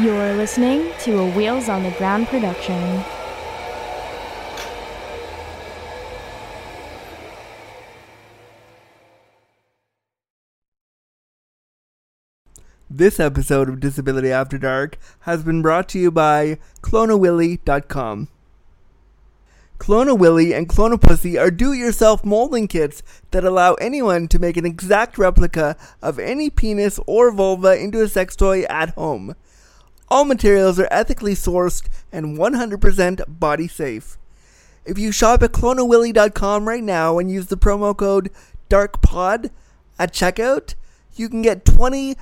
You're listening to a Wheels on the Ground production. This episode of Disability After Dark has been brought to you by ClonaWilly.com. Clone a Willy and Clone a Pussy are do it yourself molding kits that allow anyone to make an exact replica of any penis or vulva into a sex toy at home. All materials are ethically sourced and 100% body safe. If you shop at clonawilly.com right now and use the promo code DARKPOD at checkout, you can get 20%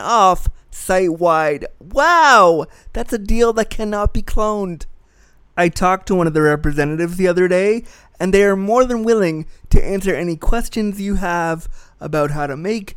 off site wide. Wow! That's a deal that cannot be cloned. I talked to one of the representatives the other day, and they are more than willing to answer any questions you have about how to make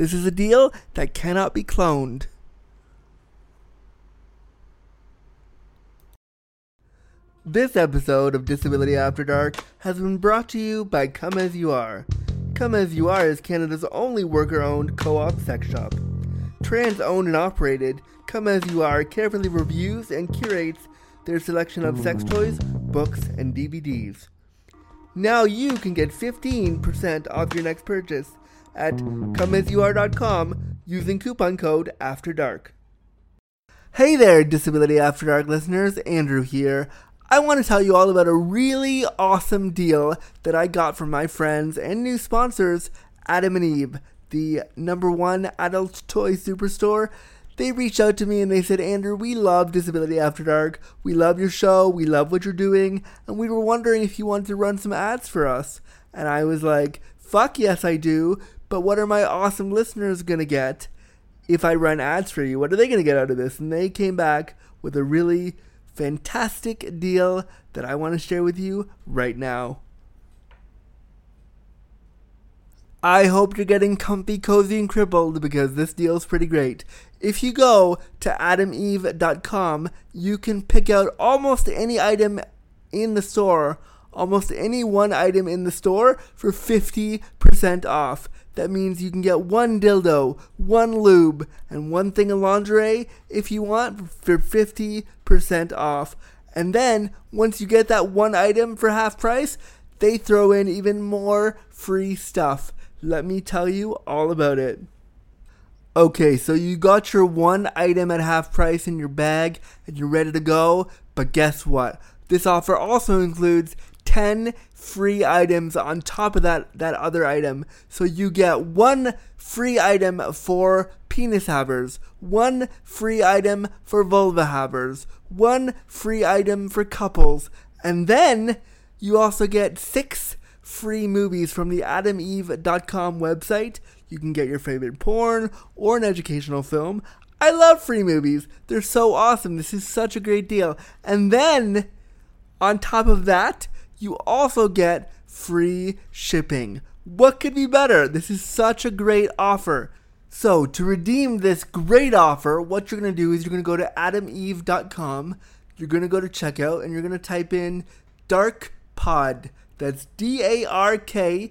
this is a deal that cannot be cloned. This episode of Disability After Dark has been brought to you by Come As You Are. Come As You Are is Canada's only worker owned co op sex shop. Trans owned and operated, Come As You Are carefully reviews and curates their selection of sex toys, books, and DVDs. Now you can get 15% off your next purchase at comeasyouare.com using coupon code After Dark. Hey there, Disability After Dark listeners, Andrew here. I want to tell you all about a really awesome deal that I got from my friends and new sponsors, Adam and Eve, the number one adult toy superstore. They reached out to me and they said, Andrew, we love Disability After Dark. We love your show. We love what you're doing. And we were wondering if you wanted to run some ads for us. And I was like, fuck yes, I do. But what are my awesome listeners going to get if I run ads for you? What are they going to get out of this? And they came back with a really fantastic deal that I want to share with you right now. I hope you're getting comfy, cozy, and crippled because this deal is pretty great. If you go to adameve.com, you can pick out almost any item in the store, almost any one item in the store for 50% off. That means you can get one dildo, one lube, and one thing of lingerie if you want for 50% off. And then, once you get that one item for half price, they throw in even more free stuff. Let me tell you all about it. Okay, so you got your one item at half price in your bag and you're ready to go, but guess what? This offer also includes 10 free items on top of that, that other item. So you get one free item for penis havers, one free item for vulva havers, one free item for couples, and then you also get six free movies from the adameve.com website. You can get your favorite porn or an educational film. I love free movies. They're so awesome. This is such a great deal. And then, on top of that, you also get free shipping. What could be better? This is such a great offer. So, to redeem this great offer, what you're going to do is you're going to go to adameve.com. You're going to go to checkout and you're going to type in Dark Pod. That's D A R K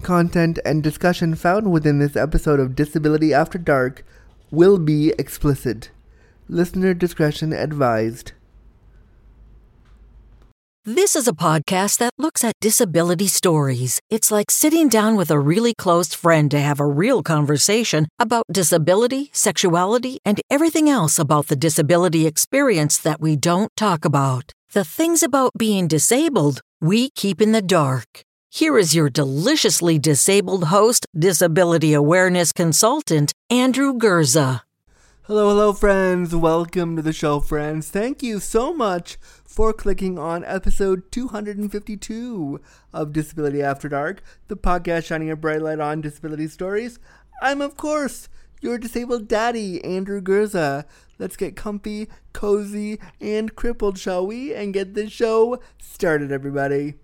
content, and discussion found within this episode of Disability After Dark will be explicit. Listener discretion advised. This is a podcast that looks at disability stories. It's like sitting down with a really close friend to have a real conversation about disability, sexuality, and everything else about the disability experience that we don't talk about. The things about being disabled we keep in the dark. Here is your deliciously disabled host, disability awareness consultant, Andrew Gurza. Hello, hello, friends. Welcome to the show, friends. Thank you so much for clicking on episode 252 of Disability After Dark, the podcast shining a bright light on disability stories. I'm, of course, your disabled daddy, Andrew Gurza. Let's get comfy, cozy, and crippled, shall we? And get this show started, everybody.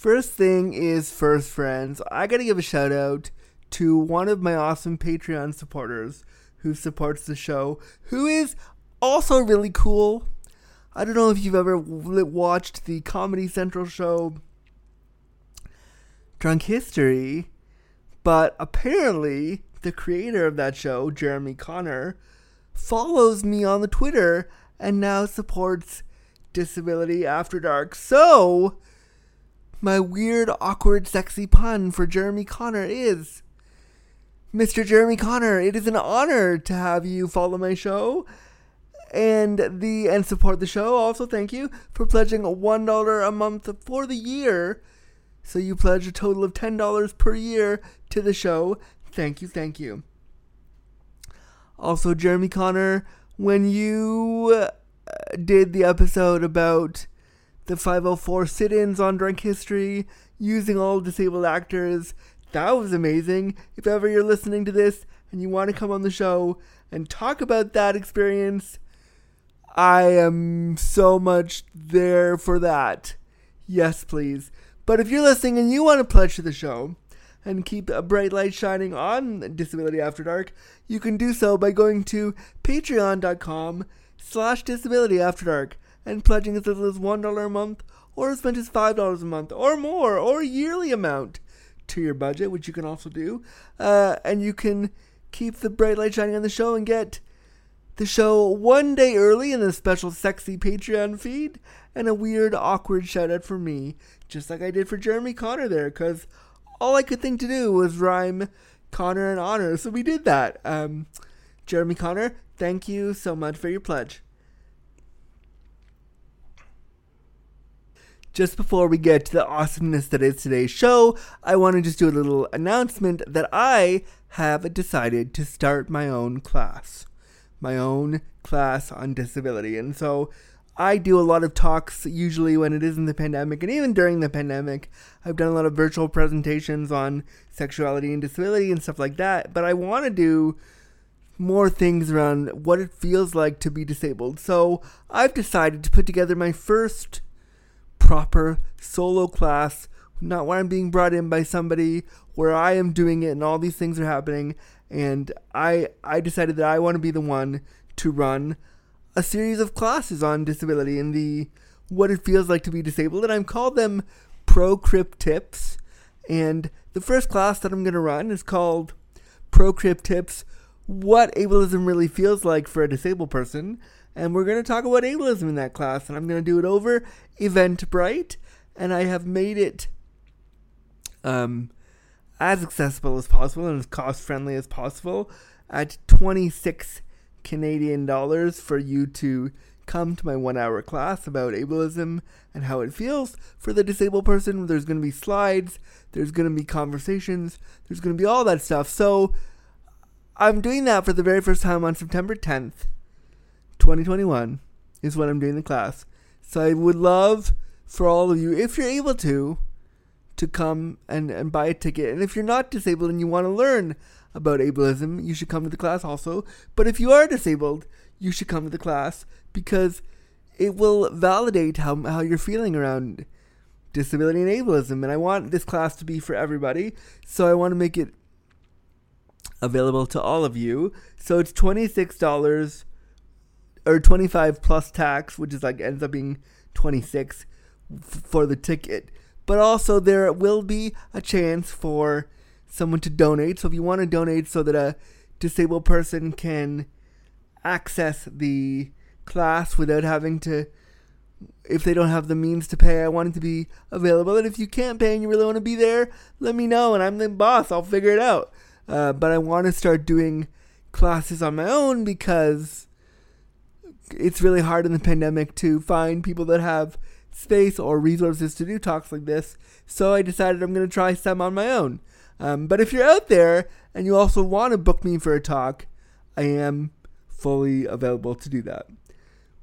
First thing is first, friends. I gotta give a shout out to one of my awesome Patreon supporters who supports the show, who is also really cool. I don't know if you've ever watched the Comedy Central show Drunk History, but apparently the creator of that show, Jeremy Konner, follows me on the Twitter and now supports Disability After Dark. So, my weird, awkward, sexy pun for Jeremy Konner is Mr. Jeremy Konner, it is an honor to have you follow my show and the and support the show. Also, thank you for pledging one dollar a month for the year. So you pledge a total of ten dollars per year to the show. Thank you, thank you. Also, Jeremy Konner, when you uh, did the episode about the 504 sit-ins on Drunk History using all disabled actors that was amazing. If ever you're listening to this and you want to come on the show and talk about that experience, I am so much there for that. Yes, please. But if you're listening and you want to pledge to the show and keep a bright light shining on Disability After Dark, you can do so by going to patreon.com slash disability after dark and pledging as little as $1 a month or as much as $5 a month or more or a yearly amount to your budget, which you can also do. Uh, and you can keep the bright light shining on the show and get the show one day early in a special sexy Patreon feed and a weird, awkward shout out for me, just like I did for Jeremy Konner there, because all I could think to do was rhyme Konner and honor. So we did that. Um, Jeremy Konner, thank you so much for your pledge. Just before we get to the awesomeness that is today's show, I want to just do a little announcement that I have decided to start my own class. My own class on disability. And so I do a lot of talks usually when it isn't the pandemic and even during the pandemic. I've done a lot of virtual presentations on sexuality and disability and stuff like that. But I want to do more things around what it feels like to be disabled. So I've decided to put together my first proper solo class, not where I'm being brought in by somebody, where I am doing it and all these things are happening. And I I decided that I want to be the one to run a series of classes on disability and the what it feels like to be disabled, and I'm called them Pro Crip Tips. And the first class that I'm going to run is called Pro Crip Tips: What Ableism Really Feels Like for a Disabled Person and we're going to talk about ableism in that class. And I'm going to do it over Eventbrite, and I have made it um, as accessible as possible and as cost friendly as possible at 26 Canadian dollars for you to come to my one hour class about ableism and how it feels for the disabled person. There's going to be slides, there's going to be conversations, there's going to be all that stuff. So I'm doing that for the very first time on September 10th. 2021 is when I'm doing the class. So I would love for all of you, if you're able to, to come and, and buy a ticket. And if you're not disabled and you want to learn about ableism, you should come to the class also. But if you are disabled, you should come to the class because it will validate how, how you're feeling around disability and ableism. And I want this class to be for everybody. So I want to make it available to all of you. So it's $26 or 25 plus tax, which is like ends up being 26 f- for the ticket. But also there will be a chance for someone to donate. So if you want to donate so that a disabled person can access the class without having to if they don't have the means to pay, I want it to be available. And if you can't pay and you really want to be there, let me know and I'm the boss. I'll figure it out. Uh, but I want to start doing classes on my own because it's really hard in the pandemic to find people that have space or resources to do talks like this. So I decided I'm going to try some on my own. Um, but if you're out there and you also want to book me for a talk, I am fully available to do that.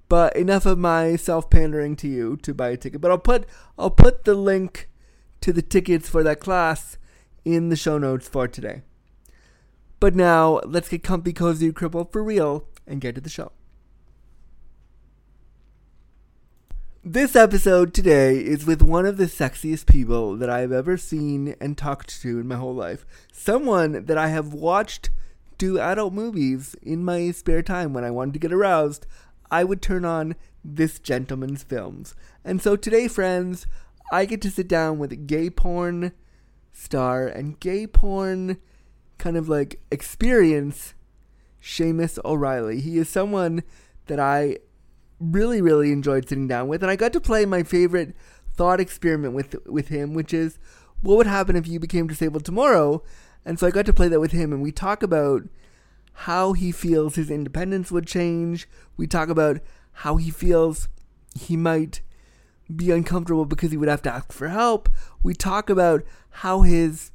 But enough of my self pandering to you to buy a ticket. But I'll put I'll put the link to the tickets for that class in the show notes for today. But now let's get comfy, cozy, crippled for real and get to the show. This episode today is with one of the sexiest people that I have ever seen and talked to in my whole life. Someone that I have watched do adult movies in my spare time when I wanted to get aroused. I would turn on this gentleman's films. And so today, friends, I get to sit down with gay porn star and gay porn kind of like experience Seamus O'Reilly. He is someone that I really, really enjoyed sitting down with, and I got to play my favorite thought experiment with with him, which is what would happen if you became disabled tomorrow. And so I got to play that with him, and we talk about how he feels his independence would change. We talk about how he feels he might be uncomfortable because he would have to ask for help. We talk about how his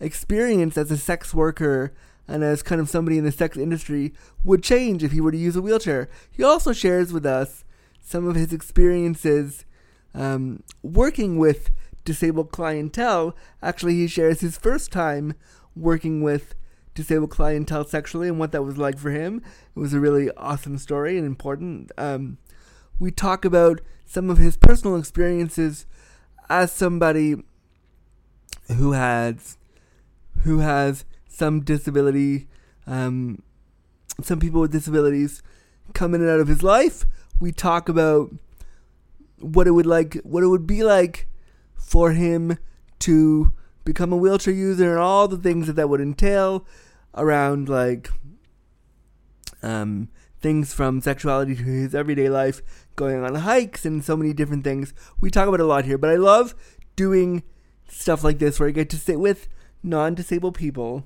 experience as a sex worker and as kind of somebody in the sex industry would change if he were to use a wheelchair. He also shares with us some of his experiences um, working with disabled clientele. Actually, he shares his first time working with disabled clientele sexually and what that was like for him. It was a really awesome story and important. Um, we talk about some of his personal experiences as somebody who has who has some disability, um, some people with disabilities come in and out of his life. We talk about what it would like, what it would be like for him to become a wheelchair user and all the things that that would entail around like um, things from sexuality to his everyday life, going on hikes and so many different things. We talk about a lot here, but I love doing stuff like this where I get to sit with non-disabled people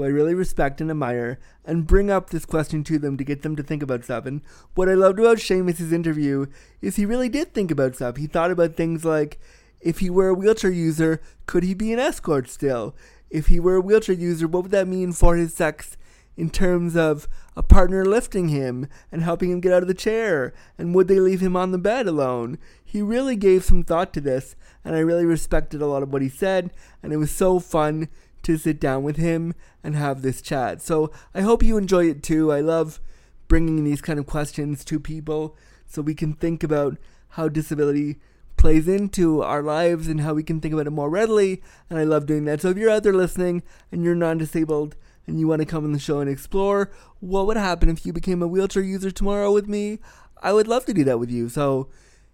who I really respect and admire, and bring up this question to them to get them to think about stuff. And what I loved about Seamus's interview is he really did think about stuff. He thought about things like if he were a wheelchair user, could he be an escort still? If he were a wheelchair user, what would that mean for his sex in terms of a partner lifting him and helping him get out of the chair? And would they leave him on the bed alone? He really gave some thought to this, and I really respected a lot of what he said, and it was so fun to sit down with him and have this chat. So I hope you enjoy it too. I love bringing these kind of questions to people so we can think about how disability plays into our lives and how we can think about it more readily. And I love doing that. So if you're out there listening and you're non disabled and you want to come on the show and explore what would happen if you became a wheelchair user tomorrow with me, I would love to do that with you. So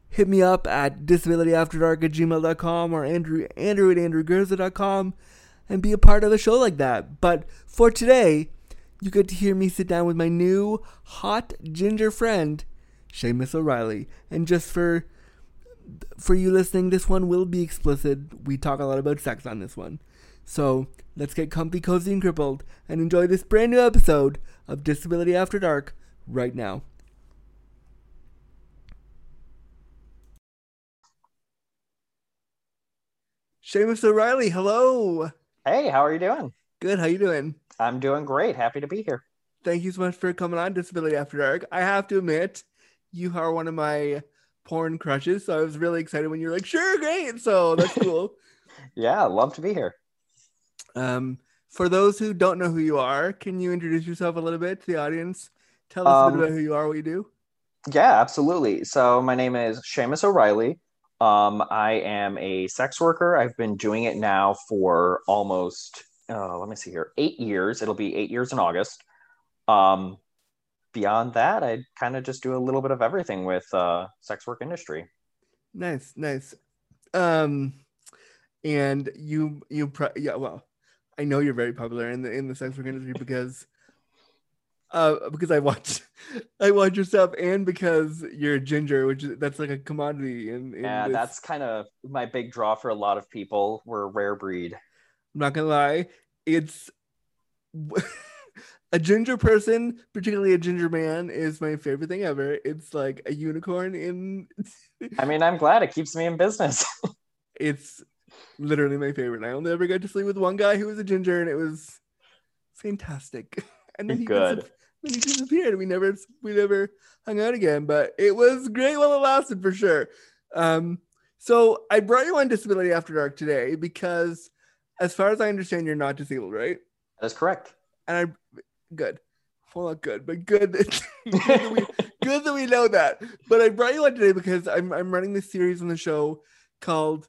hit me up at disabilityafterdark at gmail.com or Andrew, Andrew at andrewgurza.com and be a part of a show like that. But for today, you get to hear me sit down with my new hot ginger friend, Seamus O'Reilly. And just for for you listening, this one will be explicit. We talk a lot about sex on this one. So let's get comfy, cozy, and crippled and enjoy this brand new episode of Disability After Dark right now. Seamus O'Reilly, hello. Hey, how are you doing? Good. How you doing? I'm doing great. Happy to be here. Thank you so much for coming on Disability After Dark. I have to admit, you are one of my porn crushes, so I was really excited when you were like, "Sure, great." So that's cool. yeah, love to be here. Um, for those who don't know who you are, can you introduce yourself a little bit to the audience? Tell us um, a bit about who you are, what you do. Yeah, absolutely. So my name is Seamus O'Reilly. Um, I am a sex worker. I've been doing it now for almost, uh, let me see here, eight years. It'll be eight years in August. Um, beyond that, I kind of just do a little bit of everything with uh, sex work industry. Nice, nice. Um, and you, you, pre- yeah, well, I know you're very popular in the in the sex work industry because uh, because I watch, I watch your stuff, and because you're ginger, which is, that's like a commodity. In, in yeah, this. that's kind of my big draw for a lot of people. We're a rare breed. I'm not gonna lie, it's a ginger person, particularly a ginger man, is my favorite thing ever. It's like a unicorn in. I mean, I'm glad it keeps me in business. it's literally my favorite. I only ever got to sleep with one guy who was a ginger, and it was fantastic. And then he Good. disap- then he disappeared. We never we never hung out again, but it was great while it lasted for sure. Um, so I brought you on Disability After Dark today because, as far as I understand, you're not disabled, right? That is correct. And I good. Well, not good, but good that, good, that we, good that we know that. But I brought you on today because I'm I'm running this series on the show called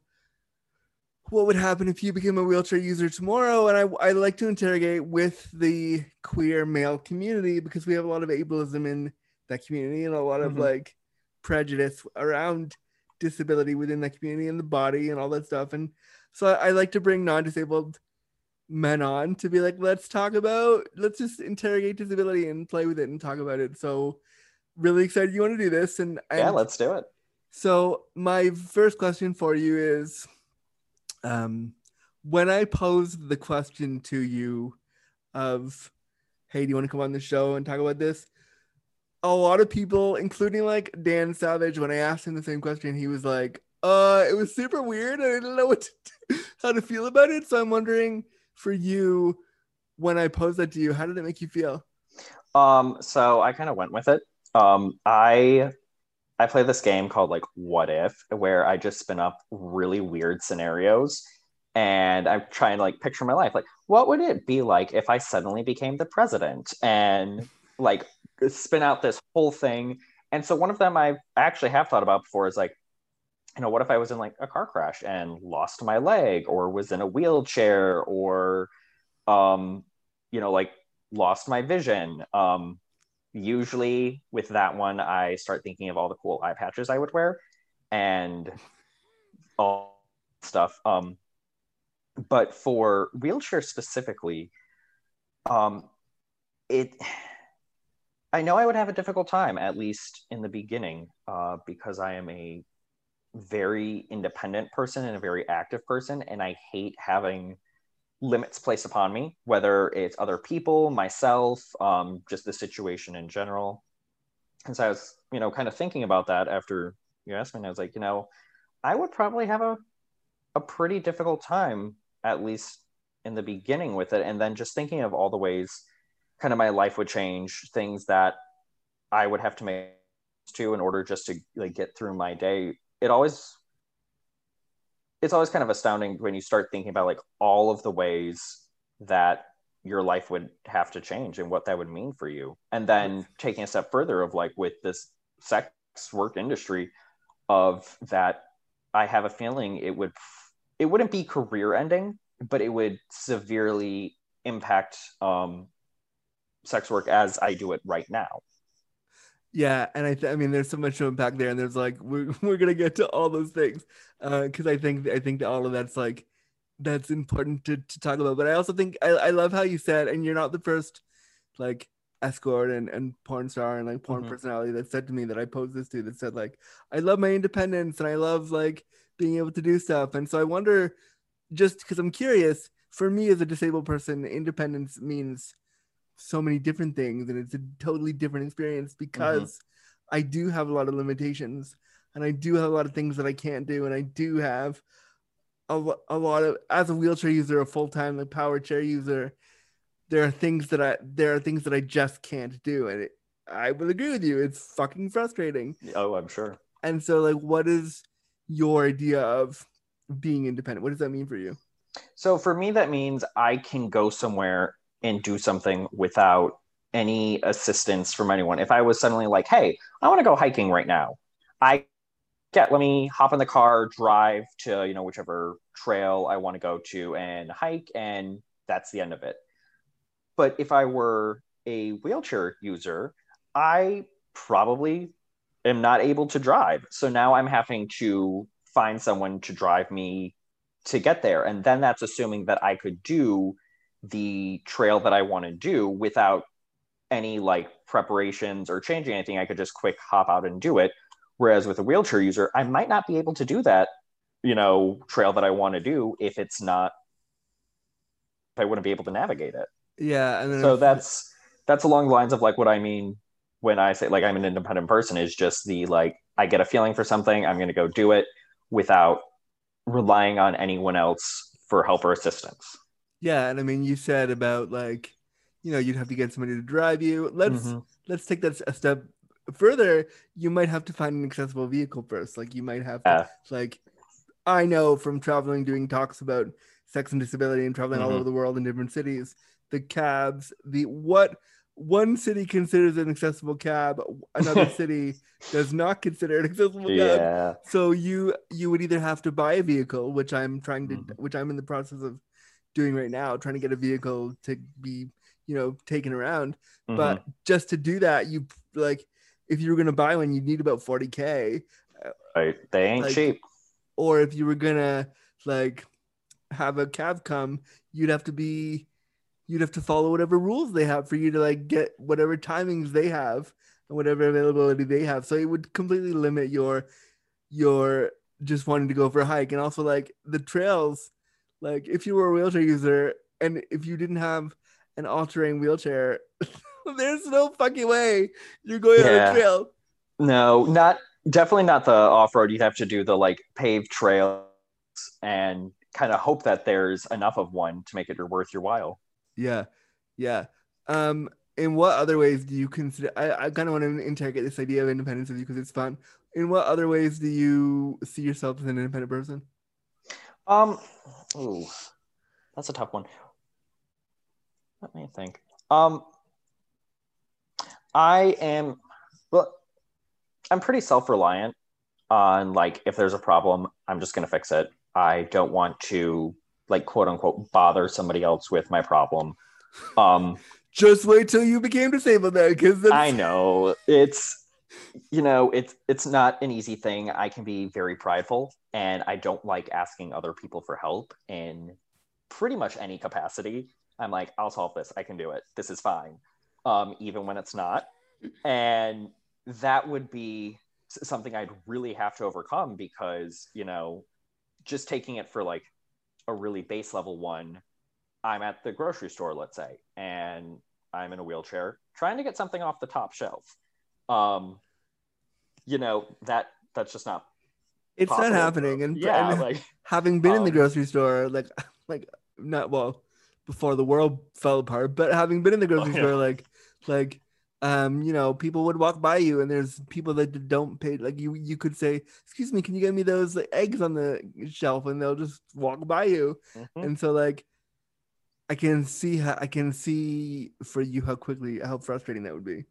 "What Would Happen If You Became a Wheelchair User Tomorrow," and I I like to interrogate with the queer male community because we have a lot of ableism in that community and a lot of Mhm. like prejudice around disability within that community and the body and all that stuff. And so I, I like to bring non-disabled men on to be like, let's talk about, let's just interrogate disability and play with it and talk about it. So really excited you want to do this. And, yeah, and let's do it. so my first question for you is, um, when I posed the question to you of, hey, do you want to come on the show and talk about this? A lot of people, including like Dan Savage, when I asked him the same question, he was like, uh, it was super weird. I didn't know what to, how to feel about it. So I'm wondering for you, when I posed that to you, how did it make you feel? Um, so I kind of went with it. Um, I I play this game called like What If, where I just spin up really weird scenarios and I'm trying to like picture my life. Like, what would it be like if I suddenly became the president and like spin out this whole thing? And so one of them I actually have thought about before is like, you know, what if I was in like a car crash and lost my leg or was in a wheelchair or um, you know, like lost my vision. Um, usually with that one, I start thinking of all the cool eye patches I would wear and all stuff. Um, but for wheelchair specifically, um, it, I know I would have a difficult time, at least in the beginning, uh, because I am a very independent person and a very active person, and I hate having limits placed upon me, whether it's other people, myself, um, just the situation in general. And so I was, you know, kind of thinking about that after you asked me, and I was like, you know, I would probably have a a pretty difficult time, at least in the beginning with it, and then just thinking of all the ways kind of my life would change, things that I would have to make to in order just to like get through my day. It always it's always kind of astounding when you start thinking about like all of the ways that your life would have to change and what that would mean for you. And then taking a step further of like with this sex work industry of that i have a feeling it would it wouldn't be career ending but it would severely impact um sex work as i do it right now Yeah, and I, th- I mean, there's so much to unpack there, and there's like we're we're gonna get to all those things, because I think I think that all of that's like that's important to, to talk about. But I also think I, I love how you said, and you're not the first like escort and, and porn star and like porn Mhm. personality that said to me that I posed this to that said like I love my independence and I love like being able to do stuff. And so I wonder, just because I'm curious, for me as a disabled person, independence means so many different things and it's a totally different experience mm-hmm. because I do have a lot of limitations and I do have a lot of things that I can't do and I do have a, a lot of as a wheelchair user, a full-time like power chair user, there are things that I there are things that I just can't do and it, I will agree with you. It's fucking frustrating. oh i'm sure And so like what is your idea of being independent? What does that mean for you? So for me, that means I can go somewhere and do something without any assistance from anyone. If I was suddenly like, hey, I want to go hiking right now, I get let me hop in the car, drive to you know whichever trail I want to go to and hike, and that's the end of it. But if I were a wheelchair user, I probably am not able to drive. So now I'm having to find someone to drive me to get there. And then that's assuming that I could do the trail that I want to do without any like preparations or changing anything. I could just quick hop out and do it. Whereas with a wheelchair user, I might not be able to do that, you know, trail that I want to do if it's not, if I wouldn't be able to navigate it. Yeah, and then So if- that's that's along the lines of like what I mean when I say like I'm an independent person is just the like I get a feeling for something, I'm going to go do it without relying on anyone else for help or assistance. Yeah, and I mean, you said about like, you know, you'd have to get somebody to drive you. Let's Mhm. let's take that a step further. You might have to find an accessible vehicle first. Like, you might have to, Yeah. like, I know from traveling, doing talks about sex and disability, and traveling all Mhm. over the world in different cities. The cabs, the what one city considers an accessible cab, another city does not consider an accessible cab. So you you would either have to buy a vehicle, which I'm trying to, Mhm. which I'm in the process of doing right now, trying to get a vehicle to be, you know, taken around. Mhm. But just to do that, you like, if you were gonna buy one, you need about 40k, right. they ain't like- cheap. or if you were gonna like have a cab come, you'd have to be, you'd have to follow whatever rules they have for you to like get whatever timings they have and whatever availability they have. So it would completely limit your your just wanting to go for a hike and also like the trails like if you were a wheelchair user and if you didn't have an all-terrain wheelchair there's no fucking way you're going on a trail. No, not definitely not the off road. You'd have to do the like paved trails and kind of hope that there's enough of one to make it worth your while. yeah yeah. Um in what other ways do you consider i, I kind of want to interrogate this idea of independence with you because it's fun. In what other ways do you see yourself as an independent person Um, ooh, that's a tough one. Let me think. Um, I am, well, I'm pretty self-reliant on like if there's a problem, I'm just gonna fix it. I don't want to like quote unquote bother somebody else with my problem. Um, just wait till you became disabled then because I know it's you know it's it's not an easy thing. I can be very prideful and I don't like asking other people for help in pretty much any capacity. I'm like, I'll solve this. I can do it. This is fine. Um, even when it's not. And that would be something I'd really have to overcome because, you know, just taking it for like a really base level one, I'm at the grocery store, let's say, and I'm in a wheelchair trying to get something off the top shelf. Um, you know, that that's just not it's not happening. And, yeah, and like having been in the Um, grocery store like like not well before the world fell apart but having been in the grocery Oh, yeah. store like like um you know people would walk by you and there's people that don't pay like you you could say excuse me can you get me those like, eggs on the shelf? And they'll just walk by you. Mhm. and so like i can see how i can see for you how quickly how frustrating that would be.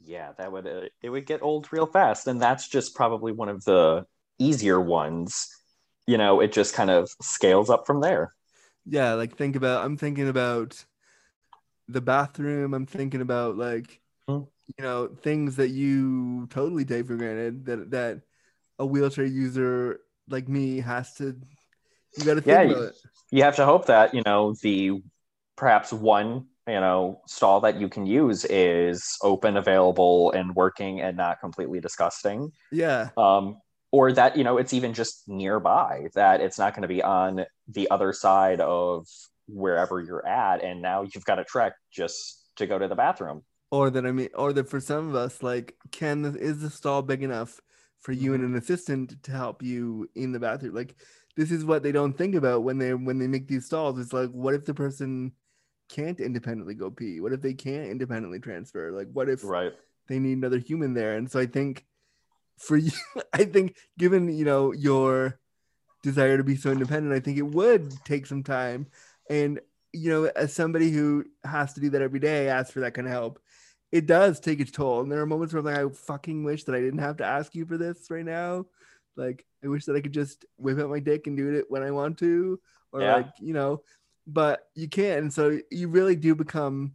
Yeah, that would uh, it would get old real fast, and that's just probably one of the easier ones. You know, it just kind of scales up from there. yeah like think about i'm thinking about the bathroom i'm thinking about like Hmm. you know things that you totally take for granted that that a wheelchair user like me has to you got to think Yeah, about you- it You have to hope that you know the perhaps one you know stall that you can use is open, available, and working, and not completely disgusting. yeah um, or that you know it's even just nearby that it's not going to be on the other side of wherever you're at and now you've got to trek just to go to the bathroom. Or that i mean or that for some of us like can is the stall big enough for you and Mhm. an assistant to help you in the bathroom? Like this is what they don't think about when they when they make these stalls. It's like what if the person can't independently go pee? What if they can't independently transfer? Like what if right. they need another human there? And so i think for you i think given you know your desire to be so independent i think it would take some time. And you know as somebody who has to do that every day ask for that kind of help it does take its toll. And there are moments where i'm like i fucking wish that i didn't have to ask you for this right now. Like i wish that i could just whip out my dick and do it when i want to or Yeah. like you know but you can't so you really do become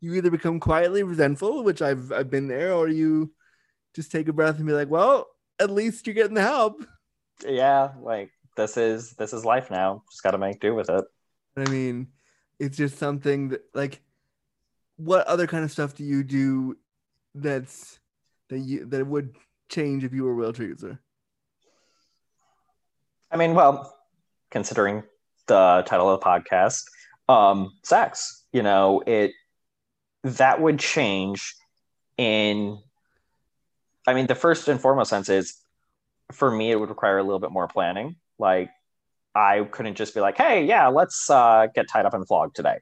you either become quietly resentful which i've i've been there or you just take a breath and be like well at least you're getting the help. Yeah like this is this is life now. Just got to make do with it. I mean it's just something that like what other kind of stuff do you do that's that you that would change if you were a wheelchair user i mean well considering the title of the podcast um sex you know it that would change in I mean, the first and foremost sense is for me, it would require a little bit more planning. Like, I couldn't just be like, hey, yeah, let's uh, get tied up and flogged today.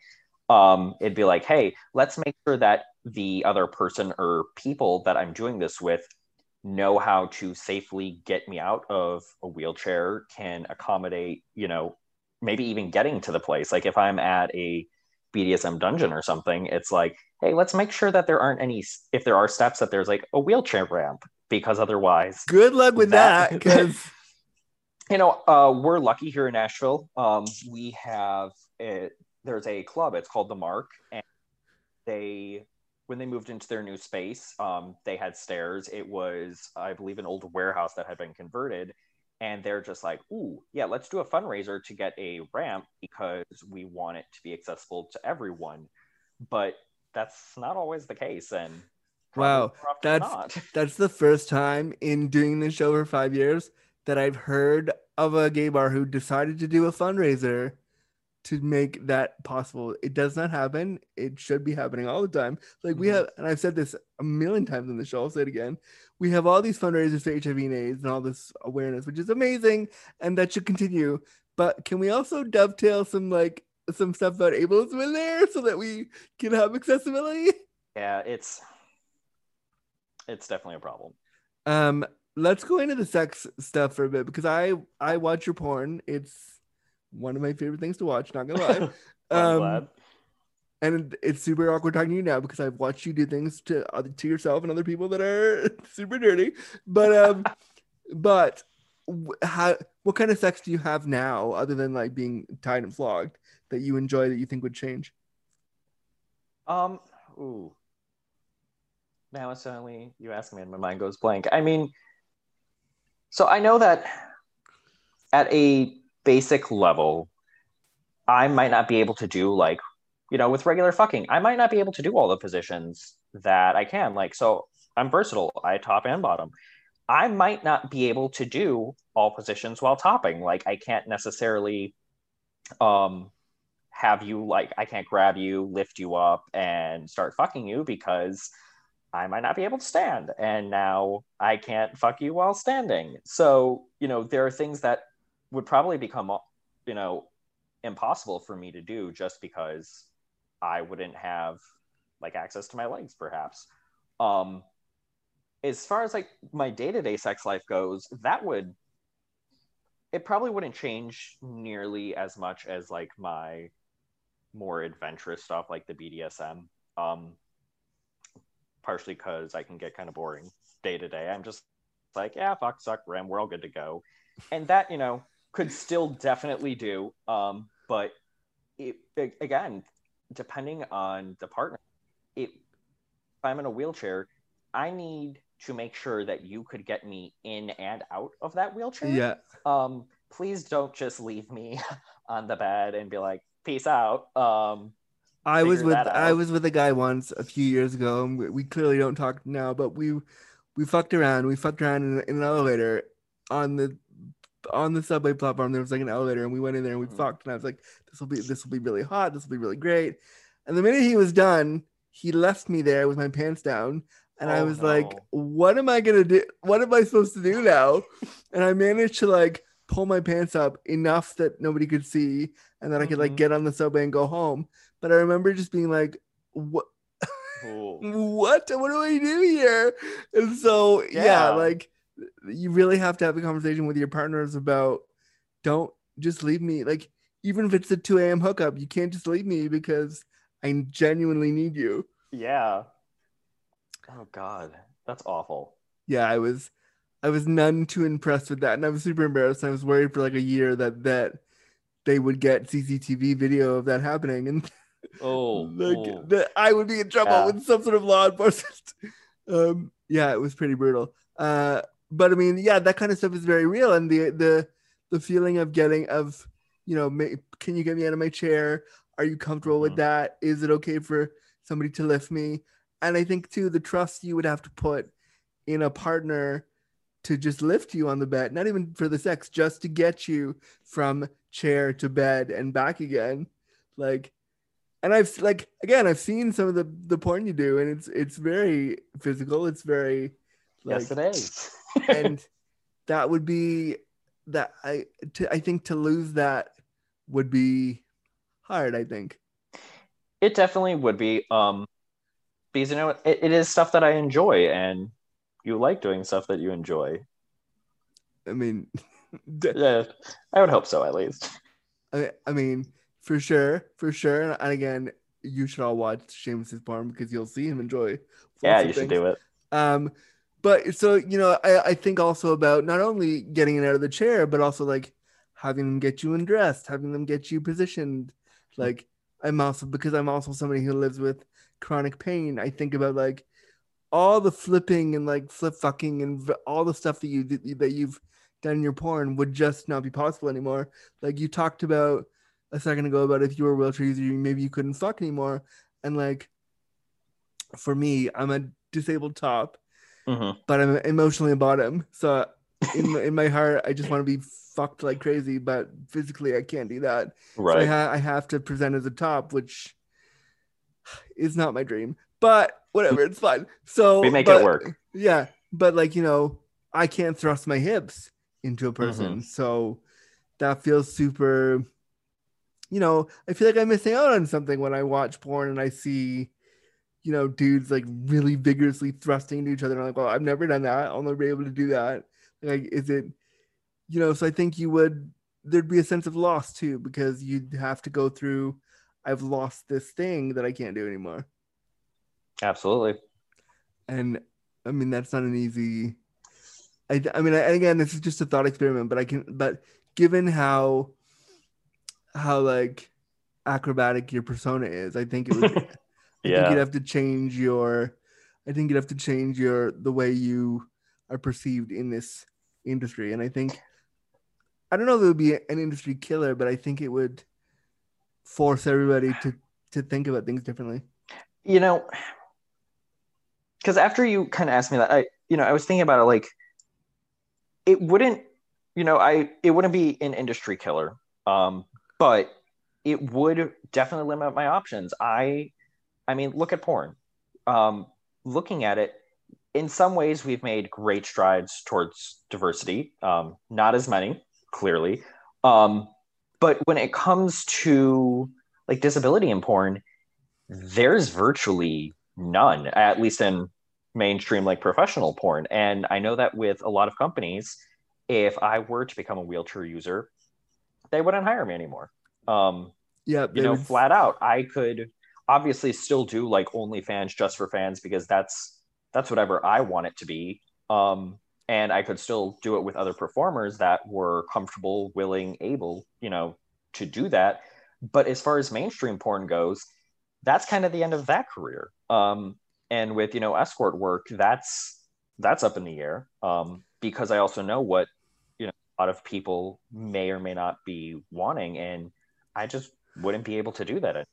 Um, it'd be like, hey, let's make sure that the other person or people that I'm doing this with know how to safely get me out of a wheelchair, can accommodate, you know, maybe even getting to the place. Like if I'm at a BDSM dungeon or something, it's like, hey, let's make sure that there aren't any, if there are steps, that there's like a wheelchair ramp, because otherwise, Good luck with that, because you know, uh, we're lucky here in Nashville. Um, we have a, there's a club. It's called the Mark, and they when they moved into their new space, um, they had stairs. It was, I believe, an old warehouse that had been converted, and they're just like, "Ooh, yeah, let's do a fundraiser to get a ramp because we want it to be accessible to everyone." But that's not always the case, and Wow, probably more often that's- not. that's the first time in doing this show for five years that I've heard of a gay bar who decided to do a fundraiser to make that possible. It does not happen. It should be happening all the time. Like we Mhm. have, and I've said this a million times in the show. I'll say it again. We have all these fundraisers for HIV and AIDS and all this awareness, which is amazing, and that should continue. But can we also dovetail some like some stuff about ableism in there so that we can have accessibility? yeah, it's it's definitely a problem. Um, let's go into the sex stuff for a bit because I I watch your porn. It's one of my favorite things to watch. Not gonna lie. I'm um, glad. and it's super awkward talking to you now because I've watched you do things to other to yourself and other people that are super dirty. But um, but how what kind of sex do you have now other than like being tied and flogged that you enjoy that you think would change? Um, ooh. Now suddenly you ask me and my mind goes blank. I mean, so I know that at a basic level, I might not be able to do like, you know, with regular fucking, I might not be able to do all the positions that I can. Like, so I'm versatile. I top and bottom. I might not be able to do all positions while topping. Like, I can't necessarily um have you like I can't grab you, lift you up, and start fucking you because I might not be able to stand. And now I can't fuck you while standing. So, you know, there are things that would probably become, you know, impossible for me to do just because I wouldn't have like access to my legs, perhaps. Um, as far as like my day to day sex life goes, that would, it probably wouldn't change nearly as much as like my more adventurous stuff like the BDSM. Um, partially because I can get kind of boring day to day. I'm just like, yeah, fuck, suck, ram, we're all good to go, and that you know could still definitely do. Um, but it, it again, depending on the partner, it, if I'm in a wheelchair, I need to make sure that you could get me in and out of that wheelchair Yeah. um please don't just leave me on the bed and be like peace out um I was with I was with a guy once a few years ago, and we, we clearly don't talk now. But we we fucked around. We fucked around in, in an elevator on the on the subway platform. There was like an elevator, and we went in there and we Mhm. fucked. And I was like, "This will be this will be really hot. This will be really great." And the minute he was done, he left me there with my pants down, and I Oh, was like, "What am I gonna do? What am I supposed to do now?" and I managed to like pull my pants up enough that nobody could see, and then I could like Mhm. get on the subway and go home. But I remember just being like, "What? What? What do I do here?" And so, yeah. Yeah. like you really have to have a conversation with your partners about don't just leave me. Like even if it's a two a.m. hookup, you can't just leave me because I genuinely need you. yeah oh god that's awful Yeah, I was, I was none too impressed with that, and I was super embarrassed. I was worried for like a year that that they would get CCTV video of that happening, and oh like that I would be in trouble Yeah. with some sort of law enforcement. um, yeah, it was pretty brutal. Uh, but I mean, yeah, that kind of stuff is very real, and the the the feeling of getting of you know, ma- can you get me out of my chair? Are you comfortable with Mhm. that? Is it okay for somebody to lift me? And I think too, the trust you would have to put in a partner to just lift you on the bed, not even for the sex, just to get you from chair to bed and back again. Like and I've like again, I've seen some of the the porn you do, and it's it's very physical. It's very like, yes, it is. and that would be that I to, I think to lose that would be hard. I think it definitely would be. Um, because you know it, it is stuff that I enjoy, and you like doing stuff that you enjoy. I mean, yeah, I would hope so at least. I, I mean, for sure, for sure. And again, you should all watch Seamus's porn because you'll see him enjoy. Yeah, you should do it. Um, but so you know, I, I think also about not only getting it out of the chair, but also like having them get you undressed, having them get you positioned. Like I'm also because I'm also somebody who lives with chronic pain. I think about like all the flipping and like flip fucking and all the stuff that you that you've done in your porn would just not be possible anymore. Like you talked about a second ago about if you were a wheelchair user, maybe you couldn't fuck anymore. And like for me, I'm a disabled top, mm-hmm. but I'm emotionally a bottom. So in my, in my heart, I just want to be fucked like crazy, but physically I can't do that. Right. So I, ha- I have to present as a top, which is not my dream. But whatever, it's fine. So we make but, it work. Yeah, but like you know, I can't thrust my hips into a person, Mm-hmm. so that feels super. You know, I feel like I'm missing out on something when I watch porn and I see, you know, dudes like really vigorously thrusting into each other. And I'm like, well, I've never done that. I'll never be able to do that. Like, is it, you know? So I think you would. There'd be a sense of loss too because you'd have to go through. I've lost this thing that I can't do anymore. Absolutely. and I mean that's not an easy. I, I mean, and again, this is just a thought experiment, but I can, but given how, how like acrobatic your persona is, I think it would. I think Yeah. you'd have to change your. I think you'd have to change your the way you are perceived in this industry, and I think. I don't know if it would be an industry killer, but I think it would force everybody to to think about things differently. you know because after you kind of asked me that i you know i was thinking about it like it wouldn't you know i it wouldn't be an industry killer um but it would definitely limit my options. I i mean look at porn. Um looking at it in some ways we've made great strides towards diversity um not as many clearly um but when it comes to like disability in porn there's virtually none, at least in mainstream like professional porn. And I know that with a lot of companies, if I were to become a wheelchair user, they wouldn't hire me anymore. Um, Yeah, you know, would- flat out, I could obviously still do like OnlyFans just for fans because that's that's whatever I want it to be. Um, and I could still do it with other performers that were comfortable, willing, able, you know, to do that. But as far as mainstream porn goes, that's kind of the end of that career. Um, and with you know escort work, that's that's up in the air um, because I also know what you know a lot of people may or may not be wanting, and I just wouldn't be able to do that.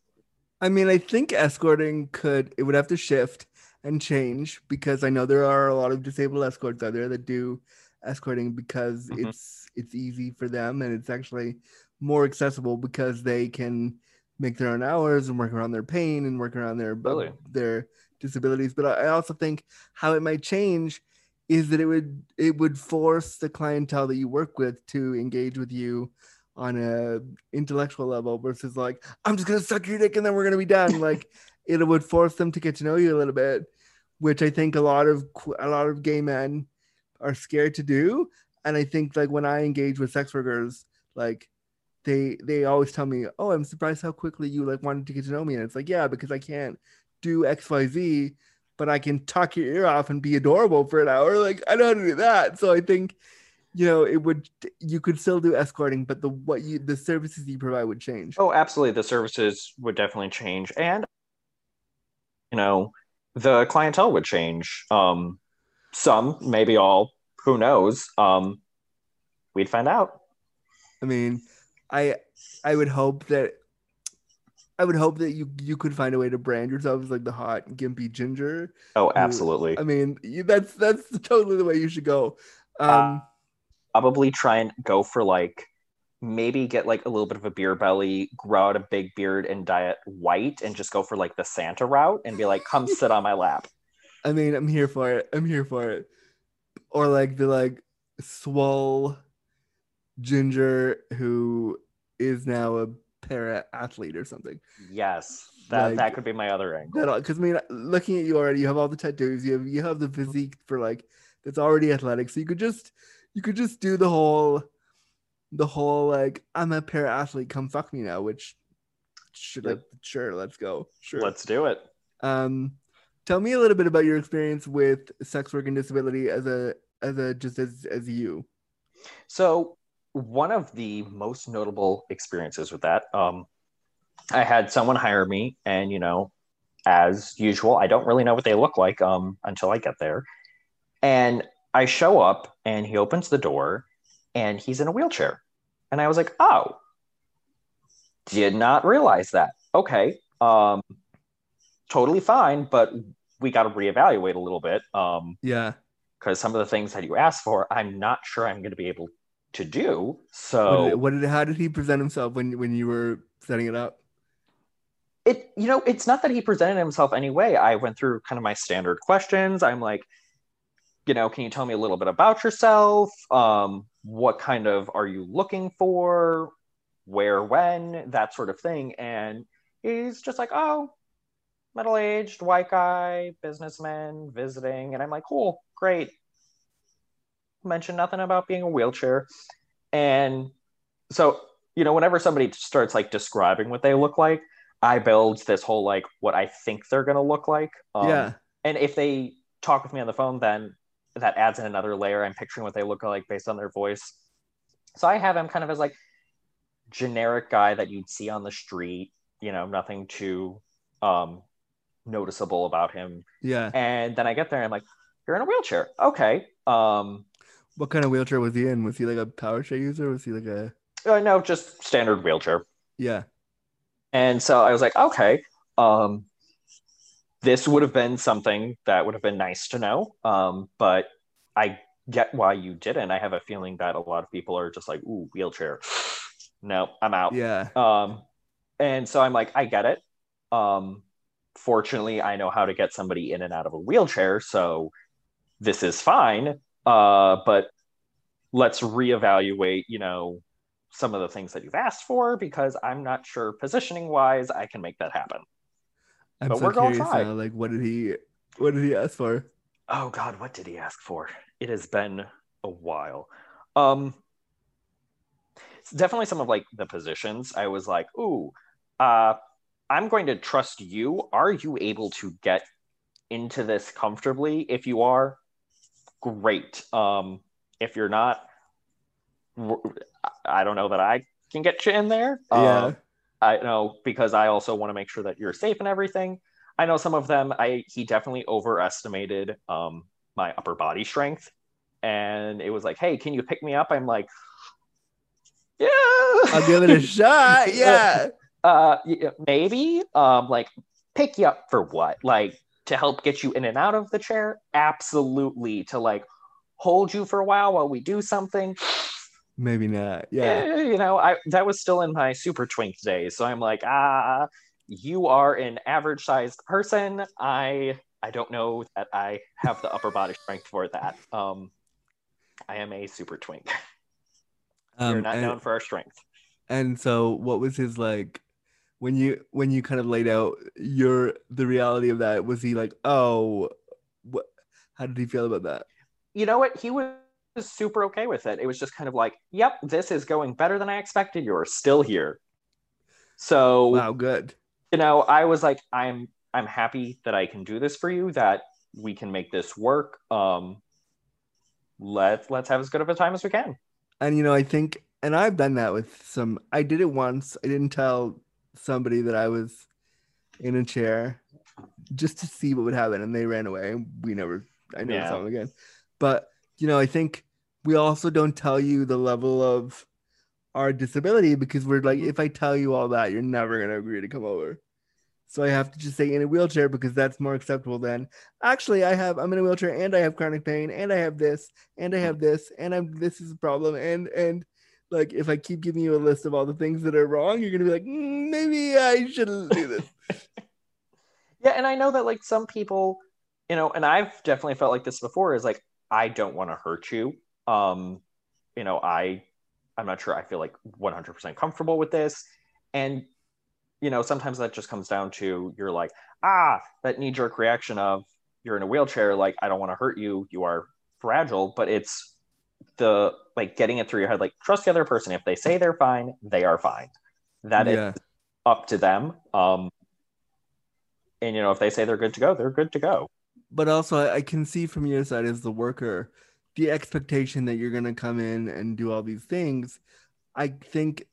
I mean, I think escorting could it would have to shift and change because I know there are a lot of disabled escorts out there that do escorting because Mhm. it's it's easy for them and it's actually more accessible because they can make their own hours and work around their pain and work around their Totally. their disabilities. But I I also think how it might change is that it would it would force the clientele that you work with to engage with you on a intellectual level versus like I'm just gonna suck your dick and then we're gonna be done. Like it would force them to get to know you a little bit, which I think a lot of a lot of gay men are scared to do. And I think like when I engage with sex workers, like they they always tell me, "Oh, I'm surprised how quickly you like wanted to get to know me." And it's like, yeah, because I can't do X Y Z, but I can talk your ear off and be adorable for an hour. Like I know how to do that. So I think you know it would you could still do escorting but the what you the services you provide would change Oh, absolutely. The services would definitely change, and you know, the clientele would change. Um, some, maybe all. Who knows? Um, we'd find out. i mean i i would hope that i would hope that you you could find a way to brand yourself as like the hot gimpy ginger Oh, absolutely. i mean you, that's that's totally the way you should go um Probably try and go for like maybe get like a little bit of a beer belly, grow out a big beard and dye it white and just go for like the Santa route and be like, come sit on my lap. I mean, I'm here for it. I'm here for it. Or like the like swole ginger who is now a para athlete or something. Yes. That Like- that could be my other angle. Because I mean, looking at you already, you have all the tattoos. You have you have the physique for like that's already athletic. So you could just you could just do the whole the whole like I'm a para athlete. Come fuck me now. Which should like sure let's go sure. Let's do it. Um, tell me a little bit about your experience with sex work and disability as a as a just as as you. So one of the most notable experiences with that, um, I had someone hire me, and you know, as usual, I don't really know what they look like um, until I get there. And I show up, and he opens the door, and he's in a wheelchair, and I was like, "Oh, did not realize that." Okay, um, totally fine, but we got to reevaluate a little bit. Um, Yeah. because some of the things that you asked for, I'm not sure I'm going to be able to do. What So did, what did how did he present himself when when you were setting it up? it, you know, it's not that he presented himself anyway. I went through kind of my standard questions. I'm like, you know, can you tell me a little bit about yourself? Um, what kind of are you looking for? Where, when, that sort of thing. And he's just like, oh, middle aged, white guy, businessman visiting. And I'm like, cool, great. Mention nothing about being a wheelchair. And so, you know, whenever somebody starts like describing what they look like, I build this whole like what I think they're gonna look like. Um, yeah. And if they talk with me on the phone, then that adds in another layer. I'm picturing what they look like based on their voice. So I have him kind of as like generic guy that you'd see on the street, you know, nothing too um noticeable about him. Yeah. And then I get there and I'm like, you're in a wheelchair. Okay. Um What kind of wheelchair was he in? Was he like a power chair user? Was he like a uh, no, just standard wheelchair. yeah. And so I was like, okay, um, this would have been something that would have been nice to know. Um, but I get why you didn't. I have a feeling that a lot of people are just like, ooh, wheelchair. No, I'm out. Yeah. Um, and so I'm like, I get it. Um, fortunately, I know how to get somebody in and out of a wheelchair, so this is fine. Uh, but let's reevaluate, you know, some of the things that you've asked for because I'm not sure positioning wise I can make that happen. I'm But so we're gonna try. now. Like what did he what did he ask for? Oh God, what did he ask for? It has been a while. Um, definitely some of like the positions. I was like, ooh, uh, I'm going to trust you. Are you able to get into this comfortably? If you are, great. Um, if you're not, I don't know that I can get you in there. Yeah. Um, I know because I also want to make sure that you're safe and everything. I know some of them. I he definitely overestimated um, my upper body strength, and it was like, "Hey, can you pick me up?" I'm like, "Yeah, I'll give it a shot. Yeah. uh, yeah, maybe. Um, like, pick you up for what? Like to help get you in and out of the chair? Absolutely. To like hold you for a while while we do something? Maybe not. Yeah. Eh, you know, I that was still in my super twink days, so I'm like, ah, you are an average sized person. I I don't know that I have the upper body strength for that. Um, I am a super twink. We're Um, not and, known for our strength. and so what was his like when you when you kind of laid out your the reality of that was he like oh what how did he feel about that You know what? He was super okay with it. It was just kind of like, yep, this is going better than I expected. You're still here. So wow good you know, I was like, I'm I'm happy that I can do this for you, that we can make this work. Um let's let's have as good of a time as we can. and you know i think and i've done that with some i did it once i didn't tell somebody that i was in a chair just to see what would happen and they ran away. And we never i never Yeah. saw them again. But you know i think we also don't tell you the level of our disability because we're like if i tell you all that you're never going to agree to come over. So i have to just say in a wheelchair because that's more acceptable than actually i have i'm in a wheelchair and i have chronic pain and i have this and i have this and i'm this is a problem and and like if I keep giving you a list of all the things that are wrong, you're gonna be like, mm, maybe I shouldn't do this. yeah, and I know that like some people, you know, and I've definitely felt like this before. Is like I don't want to hurt you. Um, you know, I I'm not sure I feel like 100% comfortable with this, and you know, sometimes that just comes down to you're like, ah, that knee jerk reaction of you're in a wheelchair, like I don't want to hurt you, you are fragile, but it's the like getting it through your head, like trust the other person. If they say they're fine, they are fine. That yeah. is up to them. Um, and you know, if they say they're good to go, they're good to go. But also, I can see from your side as the worker, the expectation that you're going to come in and do all these things. I think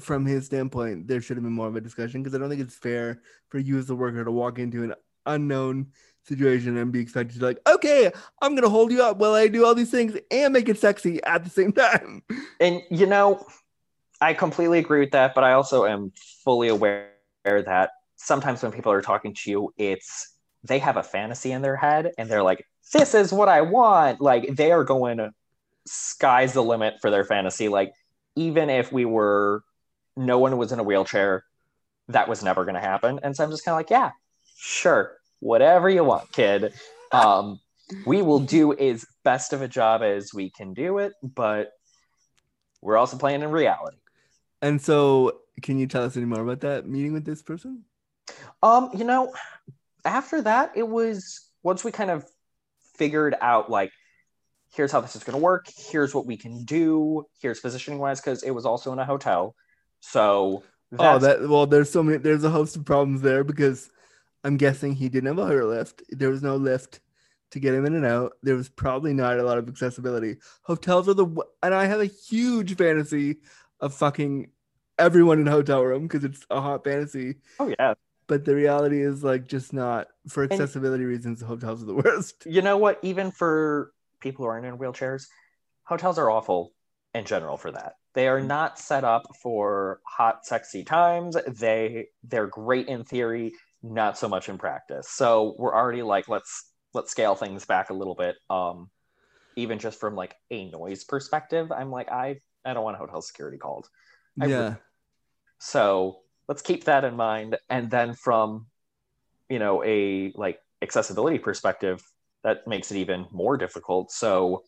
from his standpoint, there should have been more of a discussion because I don't think it's fair for you as the worker to walk into an unknown situation and be expected to like, okay, I'm gonna hold you up while I do all these things and make it sexy at the same time. And you know, I completely agree with that, but I also am fully aware that sometimes when people are talking to you, it's they have a fantasy in their head and they're like, this is what I want. Like they are going sky's the limit for their fantasy. Like even if we were no one was in a wheelchair. That was never to happen. And so I'm just kind of like, yeah, sure, whatever you want, kid. Um, we will do as best of a job as we can do it, but we're also playing in reality. And so, can you tell us any more about that meeting with this person? Um, you know, after that, it was once we kind of figured out like here's how this is going to work here's what we can do here's positioning wise because it was also in a hotel so oh, that well, there's so many. There's a host of problems there because I'm guessing he didn't have a Hoyer lift. There was no lift to get him in and out. There was probably not a lot of accessibility. Hotels are the and I have a huge fantasy of fucking everyone in a hotel room because it's a hot fantasy. Oh yeah. But the reality is like just not for accessibility and, reasons. Hotels are the worst. You know what? Even for people who aren't in wheelchairs, hotels are awful in general for that. They are mm-hmm. not set up for hot, sexy times. They they're great in theory, not so much in practice. So we're already like, let's let's scale things back a little bit. Um, even just from like a noise perspective, I'm like, I I don't want hotel security called. I yeah. Really, so let's keep that in mind. And then from you know a like accessibility perspective, that makes it even more difficult. So,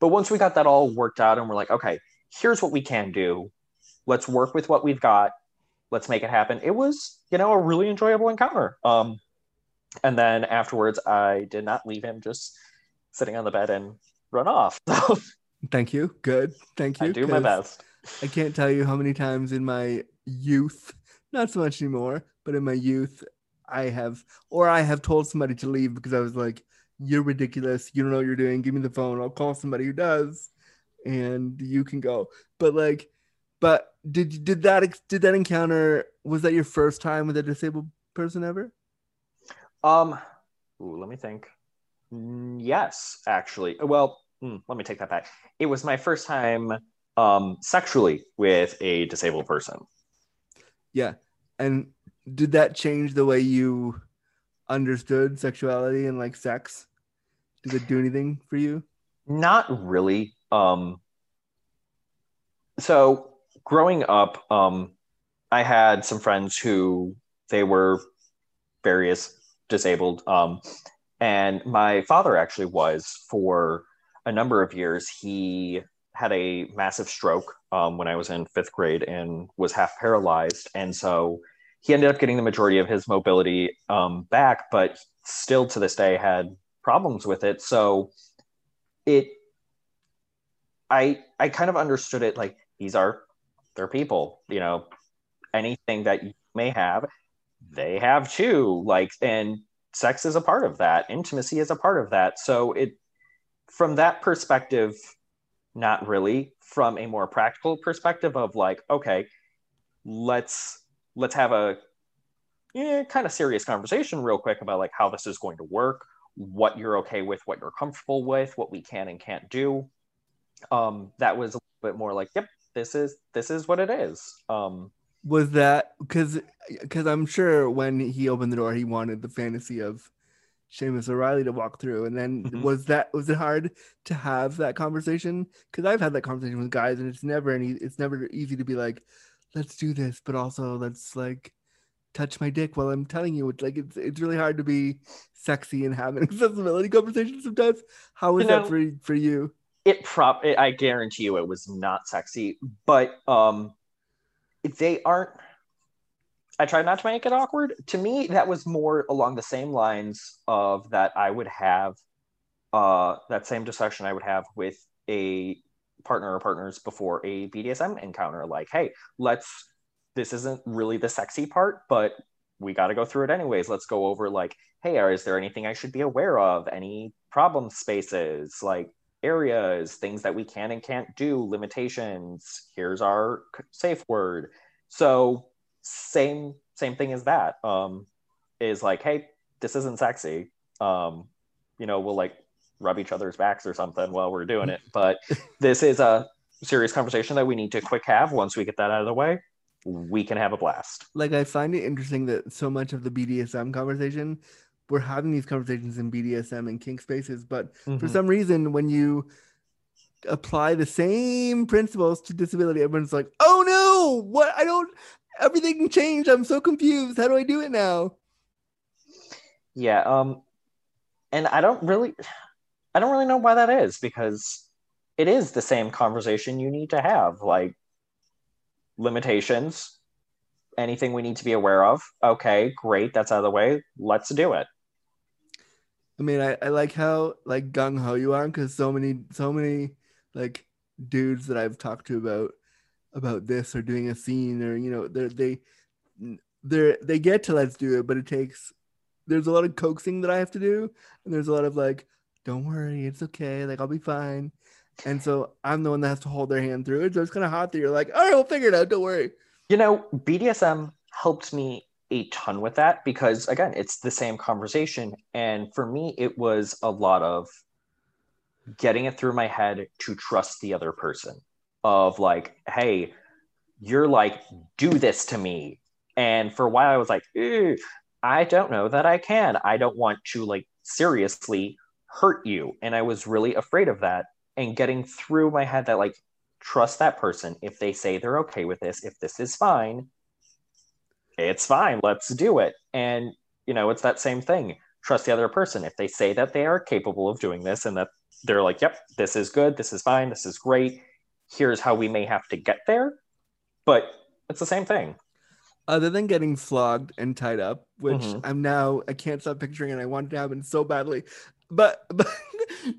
but once we got that all worked out and we're like, okay, here's what we can do. Let's work with what we've got. Let's make it happen. It was, you know, a really enjoyable encounter. Um, and then afterwards, I did not leave him just sitting on the bed and run off. Thank you. Good. Thank you. I do my best. I can't tell you how many times in my youth, not so much anymore, but in my youth, I have, or I have told somebody to leave because I was like, you're ridiculous. You don't know what you're doing. Give me the phone. I'll call somebody who does and you can go. But like, but did did that did that encounter was that your first time with a disabled person ever? Um, ooh, let me think. Mm, yes, actually. Well, mm, let me take that back. It was my first time um sexually with a disabled person. Yeah. And did that change the way you understood sexuality and like sex? Did it do anything for you? Not really. Um, so growing up, um, I had some friends who they were various disabled. Um, and my father actually was for a number of years. He had a massive stroke um, when I was in fifth grade and was half paralyzed. And so he ended up getting the majority of his mobility um, back, but still to this day had problems with it. So it I I kind of understood it like these are they're people, you know, anything that you may have, they have too. Like and sex is a part of that, intimacy is a part of that. So it from that perspective, not really. From a more practical perspective of like, okay, let's let's have a kind of serious conversation real quick about like how this is going to work, what you're okay with, what you're comfortable with, what we can and can't do um, that was a little bit more like, yep, this is this is what it is. Um, was that because because I'm sure when he opened the door, he wanted the fantasy of Seamus O'Reilly to walk through. And then Mhm. was that was it hard to have that conversation? Because I've had that conversation with guys, and it's never any. It's never easy to be like, let's do this, but also let's like touch my dick while I'm telling you. It's like it's it's really hard to be sexy and have an accessibility conversation sometimes. How was You that for for you? It prop i guarantee you it was not sexy but um they aren't i tried not to make it awkward. To me that was more along the same lines of that i would have uh that same discussion i would have with a partner or partners before a bdsm encounter. Like hey let's this isn't really the sexy part but we got to go through it anyways. Let's go over like hey is there anything i should be aware of? Any problem spaces? Like areas, things that we can and can't do, limitations. Here's our safe word. So same same thing as that. Um, is like, hey, this isn't sexy. Um, you know, we'll like rub each other's backs or something while we're doing it. But this is a serious conversation that we need to quick have. Once we get that out of the way, we can have a blast. like I find it interesting that so much of the BDSM conversation, we're having these conversations in BDSM and kink spaces, but for Mhm. some reason, when you apply the same principles to disability, everyone's like, "Oh no, what? I don't. Everything changed. I'm so confused. How do I do it now?" Yeah, um and I don't really I don't really know why that is because it is the same conversation you need to have like limitations anything we need to be aware of okay great that's out of the way let's do it I mean, I, I like how like gung ho you are because so many so many like dudes that I've talked to about about this or doing a scene or you know they they they they get to let's do it, but it takes there's a lot of coaxing that I have to do, and there's a lot of like, don't worry, it's okay, like I'll be fine. And so I'm the one that has to hold their hand through it. So it's kind of hot that you're like, all right, we'll figure it out. Don't worry. you know bdsm helped me a ton with that because again it's the same conversation. And for me it was a lot of getting it through my head to trust the other person of like hey you're like do this to me. And for a while i was like "Ew, i don't know that i can. I don't want to like seriously hurt you. And i was really afraid of that and getting through my head that like trust that person. If they say they're okay with this if this is fine it's fine let's do it and you know it's that same thing trust the other person if they say that they are capable of doing this and that they're like yep this is good this is fine this is great here's how we may have to get there but it's the same thing Other than getting flogged and tied up, which Mhm. I'm now I can't stop picturing and I want it to happen so badly. But but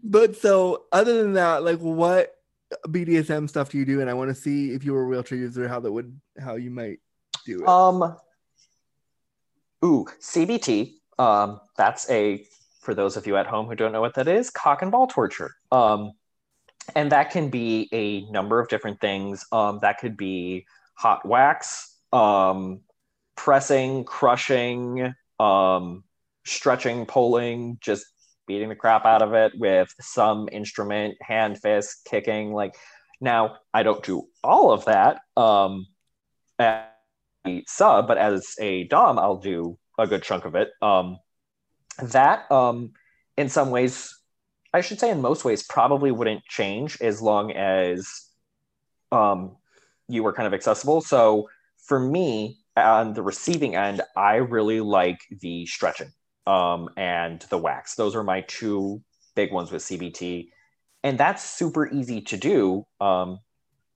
but so other than that, like what BDSM stuff do you do? And I want to see if you were a wheelchair user, how that would how you might do it. Um, ooh, CBT. Um, that's a for those of you at home who don't know what that is, cock and ball torture. Um, and that can be a number of different things. Um, that could be hot wax, um, pressing, crushing, um, stretching, pulling, just beating the crap out of it with some instrument, hand, fist, kicking. Like now, I don't do all of that. Sub, but as a dom, I'll do a good chunk of it. Um, that, um, in some ways, I should say, in most ways, probably wouldn't change as long as um, you were kind of accessible. So for me, on the receiving end, I really like the stretching um, and the wax. Those are my two big ones with CBT. And that's super easy to do um,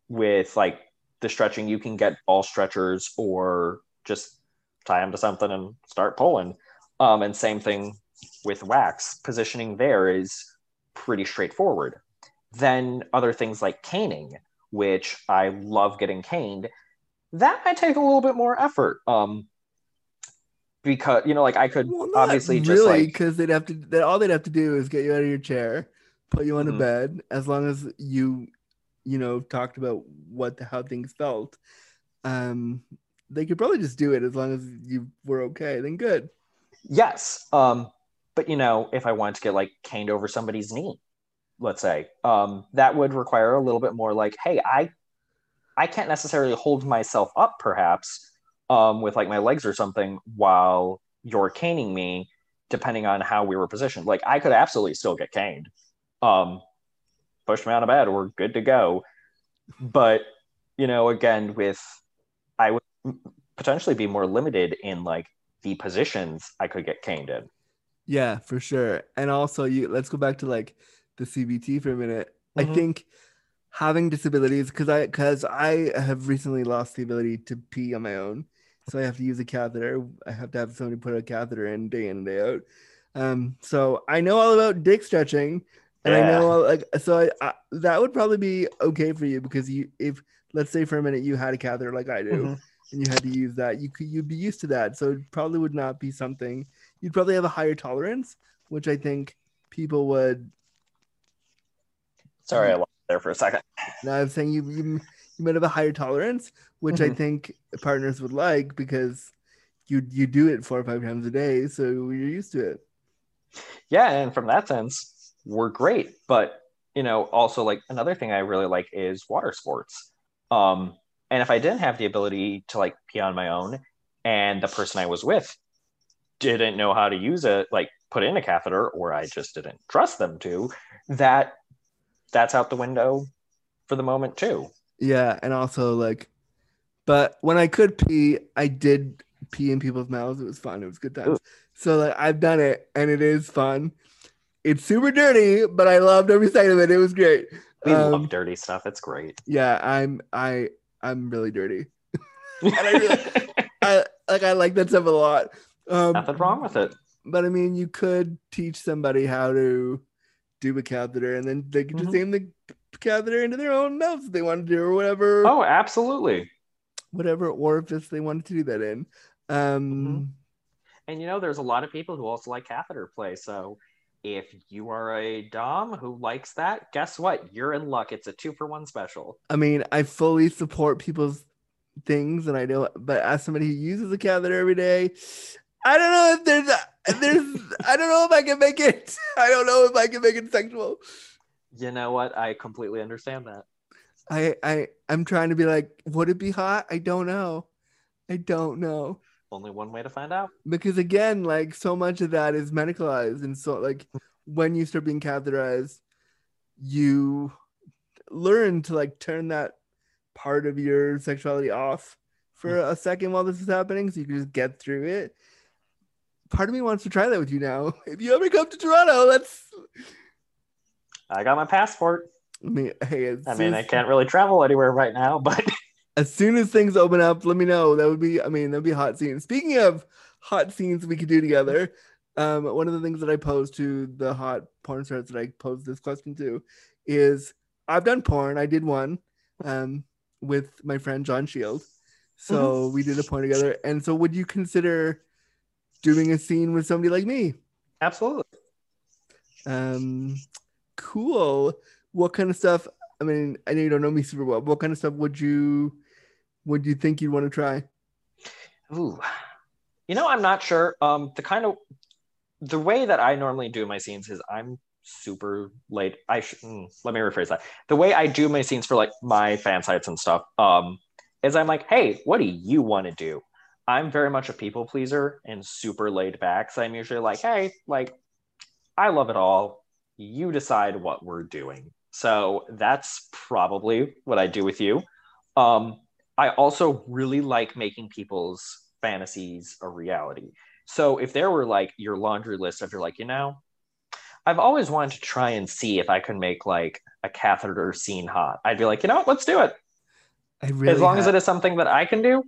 with like the stretching. You can get ball stretchers or just tie them to something and start pulling. Um, and same thing with wax. Positioning there is pretty straightforward. Then other things like caning, which I love getting caned, that might take a little bit more effort. Um, because you know, like I could Well, obviously just really like because they'd have to that all they'd have to do is get you out of your chair, put you on Mhm. a bed, as long as you you know talked about what how things felt. Um, they could probably just do it as long as you were okay. Then good. Yes. Um, but you know, if I wanted to get like caned over somebody's knee, let's say, um, that would require a little bit more like, hey, I I can't necessarily hold myself up perhaps um with like my legs or something while you're caning me. depending on how we were positioned. Like I could absolutely still get caned. Um, push me out of bed, we're good to go. But you know, again, with I would potentially be more limited in like the positions I could get caned in. Yeah, for sure. And also, you let's go back to like the CBT for a minute. Mhm. I think having disabilities because I because I have recently lost the ability to pee on my own, so I have to use a catheter. I have to have somebody put a catheter in day in and day out. Um, so I know all about dick stretching, and I know like so I, I that would probably be okay for you because you if let's say for a minute you had a catheter like I do Mhm. and you had to use that, you could you'd be used to that. So it probably would not be something you'd probably have a higher tolerance, which I think people would. Sorry, I lost there for a second. No, I'm saying you you, you might have a higher tolerance, which I Mhm. think partners would like because you you do it four or five times a day, so you're used to it. yeah and from that sense we're great but you know also like another thing i really like is water sports um and if i didn't have the ability to like pee on my own and the person i was with didn't know how to use it like put in a catheter or i just didn't trust them to that that's out the window for the moment too Yeah, and also like, but when I could pee, I did pee in people's mouths. It was fun. It was good times. Ooh. So like I've done it, and it is fun. It's super dirty, but I loved every second of it. It was great. we Um, love dirty stuff it's great Yeah, I'm I I'm really dirty. I really- I like I like that stuff a lot. Um, nothing wrong with it But I mean, you could teach somebody how to do a catheter, and then they could just Mhm. aim the catheter into their own mouth if they want to do, or whatever. oh absolutely whatever orifice they wanted to do that in. Um, And you know, there's a lot of people who also like catheter play. So if you are a Dom who likes that, guess what? You're in luck. It's a two for one special. I mean, I fully support people's things, and I know, but as somebody who uses a catheter every day, I don't know if there's, a, there's, I don't know if I can make it. I don't know if I can make it sexual. You know what? I completely understand that. I, I, I'm trying to be like, would it be hot? I don't know. I don't know. Only one way to find out. because again like so much of that is medicalized and so like when you start being catheterized you learn to like turn that part of your sexuality off for a second while this is happening so you can just get through it part of me wants to try that with you now if you ever come to toronto let's I got my passport. i mean hey I mean, I can't really travel anywhere right now, but as soon as things open up, let me know. That would be, I mean, that'd be a hot scene. Speaking of hot scenes we could do together, um, one of the things that I pose to the hot porn stars that I pose this question to is I've done porn. I did one um, with my friend John Shield. So we did a porn together. And so would you consider doing a scene with somebody like me? absolutely. Um, cool. What kind of stuff? I mean, I know you don't know me super well. What kind of stuff would you would you think you'd want to try? Ooh. You know, I'm not sure. Um, the kind of the way that I normally do my scenes is I'm super late. I sh- mm, let me rephrase that. The way I do my scenes for like my fan sites and stuff, um, is I'm like, hey, what do you want to do? I'm very much a people pleaser and super laid back. So I'm usually like, hey, like, I love it all. You decide what we're doing. So that's probably what I do with you. Um, I also really like making people's fantasies a reality. So if there were like your laundry list of you're like, you know, I've always wanted to try and see if I could make like a catheter scene hot. I'd be like, you know what, let's do it. I really as long as it is something that I can do,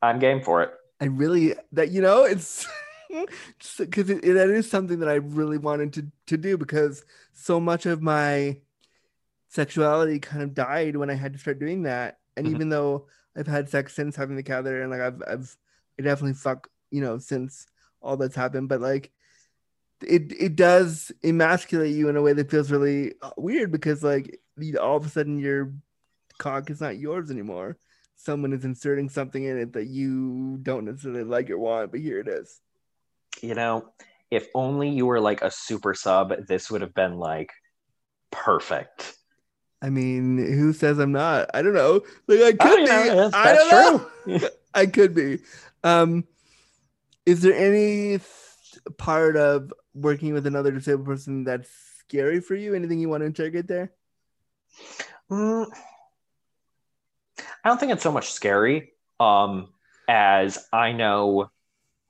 I'm game for it. I really that you know it's because it, it, that is something that I really wanted to to do because so much of my sexuality kind of died when I had to start doing that. And even though I've had sex since having the catheter and like I've I've I definitely fuck you know since all that's happened, but like it it does emasculate you in a way that feels really uh, weird because like all of a sudden your cock is not yours anymore someone is inserting something in it that you don't necessarily like or want, but here it is. You know, if only you were like a super sub, this would have been like perfect. I mean, who says I'm not? I don't know. Like I could be. I that's don't know. I could be. Um, is there any part of working with another disabled person that's scary for you? Anything you want to interrogate there? Mm, I don't think it's so much scary um, as I know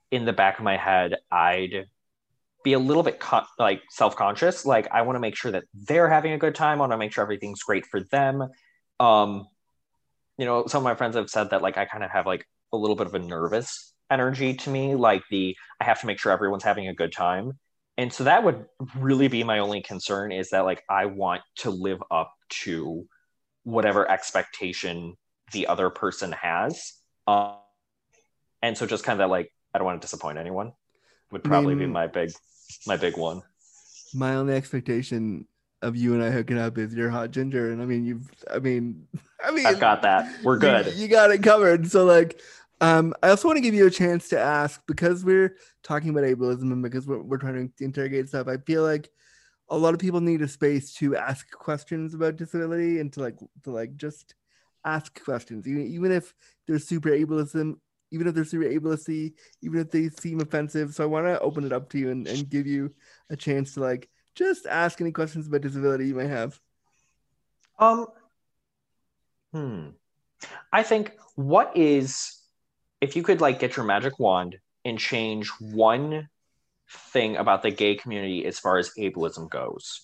in the back of my head, I'd be a little bit con- like self-conscious. Like I want to make sure that they're having a good time. I want to make sure everything's great for them. Um, you know, some of my friends have said that like I kind of have like a little bit of a nervous energy to me. Like the I have to make sure everyone's having a good time. And so that would really be my only concern is that like I want to live up to whatever expectation the other person has. Um, and so just kind of that like I don't want to disappoint anyone would probably mean- be my big my big one. My only expectation of you and I hooking up is you're hot ginger, and I mean you've. I mean, I mean, I've got that. We're you- good. You, got it covered. So like, um, I also want to give you a chance to ask because we're talking about ableism and because we're, we're trying to interrogate stuff. I feel like a lot of people need a space to ask questions about disability and to like to like just ask questions, even, even if they're super ableism, even if they're super ableisty, even if they seem offensive. So I want to open it up to you and, and give you a chance to like just ask any questions about disability you may have. Um, hmm. I think what is if you could like get your magic wand and change one thing about the gay community as far as ableism goes,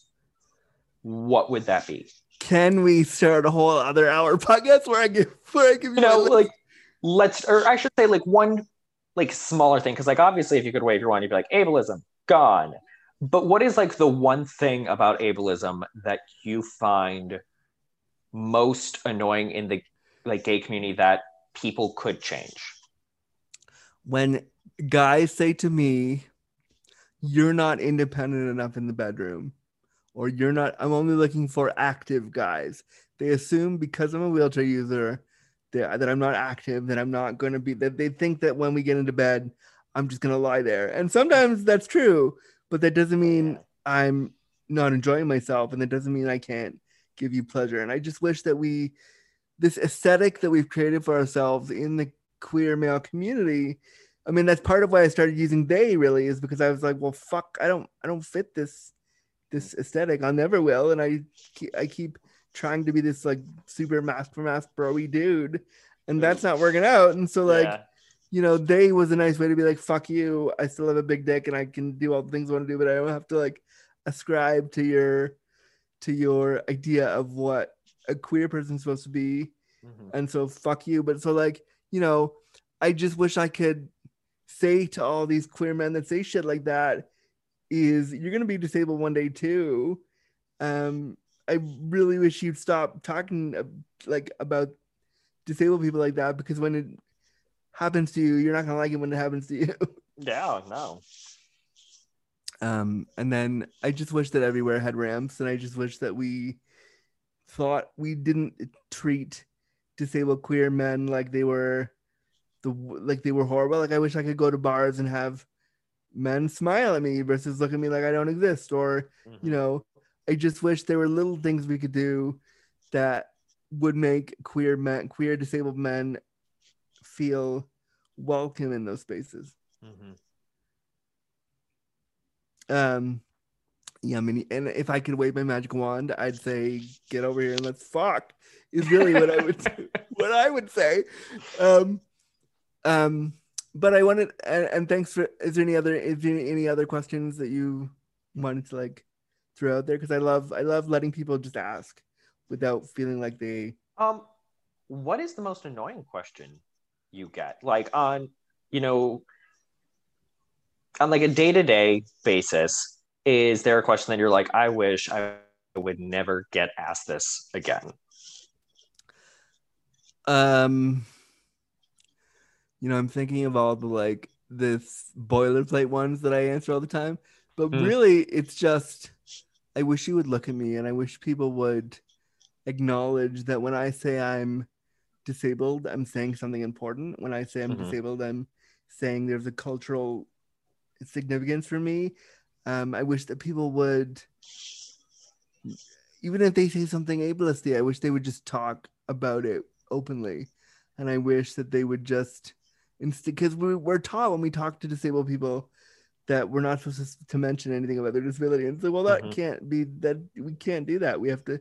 what would that be? Can we start a whole other hour podcast where I give where I give you, You know, like let's, or I should say, like one like smaller thing, because like obviously, if you could wave your wand, you'd be like ableism gone. But what is like the one thing about ableism that you find most annoying in the like gay community that people could change? when guys say to me, "You're not independent enough in the bedroom," or "You're not," I'm only looking for active guys. They assume because I'm a wheelchair user that, that I'm not active, that I'm not going to be. That they think that when we get into bed, I'm just going to lie there. And sometimes that's true, but that doesn't mean I'm not enjoying myself, and that doesn't mean I can't give you pleasure. And I just wish that we, this aesthetic that we've created for ourselves in the queer male community. I mean, that's part of why I started using they really is because I was like, well, fuck, I don't, I don't fit this, this aesthetic. I never will. And I, I keep trying to be this like super masc for masc broy dude, and that's not working out. And so like, Yeah. you know, they was a nice way to be like, fuck you. I still have a big dick and I can do all the things I want to do, but I don't have to like ascribe to your, to your idea of what a queer person's supposed to be Mhm. and so fuck you but so like you know i just wish i could say to all these queer men that say shit like that is you're gonna be disabled one day too um i really wish you'd stop talking uh, like about disabled people like that because when it happens to you you're not gonna like it when it happens to you. Yeah, no. um and then i just wish that everywhere had ramps and i just wish that we thought we didn't treat disabled queer men like they were the like they were horrible. Like i wish i could go to bars and have men smile at me versus look at me like i don't exist or you know i just wish there were little things we could do that would make queer men queer disabled men feel welcome in those spaces Mhm. um, yeah, I mean, and if I could wave my magic wand, I'd say, "Get over here and let's fuck." Is really what I would what I would say. Um, um, but I wanted, and, and thanks for. Is there any other? Is there any other questions that you wanted to like throw out there? Because I love, I love letting people just ask without feeling like they. Um, what is the most annoying question you get? Like on, you know, on like a day to day basis, is there a question that you're like, I wish I would never get asked this again? Um, you know, I'm thinking of all the like this boilerplate ones that I answer all the time, but Hmm. really, it's just I wish you would look at me, and I wish people would acknowledge that when I say I'm disabled, I'm saying something important. When I say I'm Mhm. disabled, I'm saying there's a cultural significance for me. Um, I wish that people would, even if they say something ableisty, I wish they would just talk about it openly. And I wish that they would just, because we, we're taught when we talk to disabled people, that we're not supposed to, mention anything about their disability. And so, well, that Mhm. can't be that we can't do that. We have to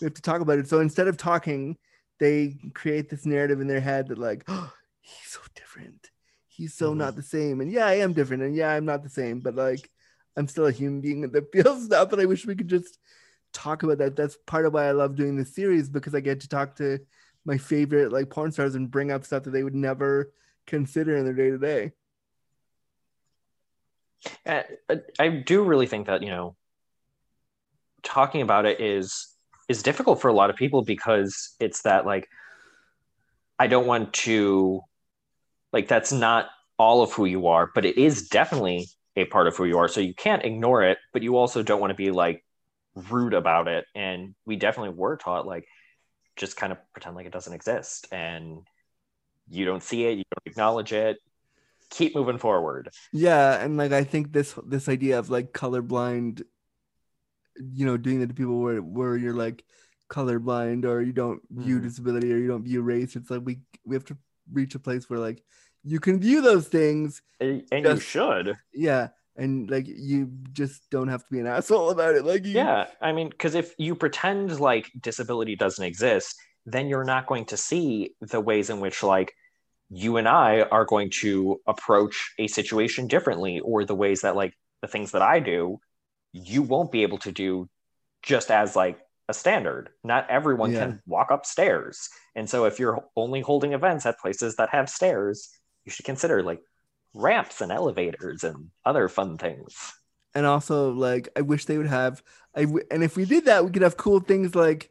we have to talk about it. So instead of talking, they create this narrative in their head that like, oh, he's so different. He's so Mhm. not the same. And yeah, I am different. And yeah, I'm not the same, but like I'm still a human being that feels stuff. And I wish we could just talk about that. That's part of why I love doing this series because I get to talk to my favorite like porn stars and bring up stuff that they would never consider in their day to day. Uh, I do really think that you know, talking about it is is difficult for a lot of people because it's that like, I don't want to, like that's not all of who you are, but it is definitely a part of who you are. So you can't ignore it, but you also don't want to be like rude about it. And we definitely were taught like, just kind of pretend like it doesn't exist, and you don't see it, you don't acknowledge it. Keep moving forward. Yeah, and like I think this this idea of like colorblind, you know, doing that to people where where you're like colorblind or you don't view Mhm. disability or you don't view race. It's like we we have to reach a place where like you can view those things, And you Just- should. yeah, and like you just don't have to be an asshole about it. Like you, Yeah, I mean, because if you pretend like disability doesn't exist, then you're not going to see the ways in which like you and I are going to approach a situation differently, or the ways that like the things that I do, you won't be able to do just as like a standard. Not everyone Yeah. can walk upstairs, and so if you're only holding events at places that have stairs, you should consider like ramps and elevators and other fun things. and also like I wish they would have. I w- and if we did that, we could have cool things like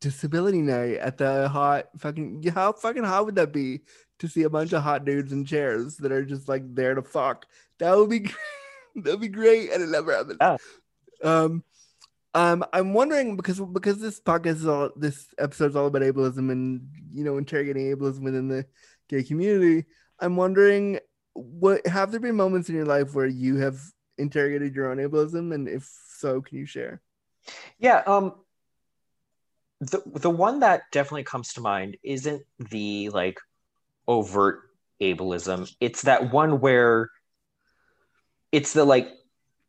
disability night at the hot fucking. How fucking hot would that be to see a bunch of hot dudes in chairs that are just like there to fuck? That would be that would be great, and it never happens. Yeah. Um, um, I'm wondering because because this podcast is all this episode is all about ableism and you know interrogating ableism within the gay community. I'm wondering what have there been moments in your life where you have interrogated your own ableism, and if so, can you share? Yeah, um the the one that definitely comes to mind isn't the like overt ableism. It's that one where it's the like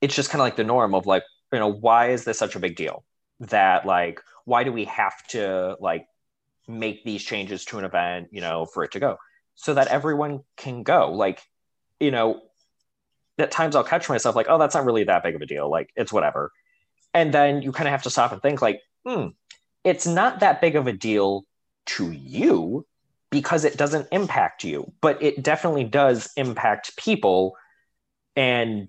it's just kind of like the norm of like, you know, why is this such a big deal? That like why do we have to like make these changes to an event, you know, for it to go? So that everyone can go. Like, you know, at times I'll catch myself like, oh, that's not really that big of a deal. Like, it's whatever. And then you kind of have to stop and think, like, hmm, it's not that big of a deal to you because it doesn't impact you, but it definitely does impact people. And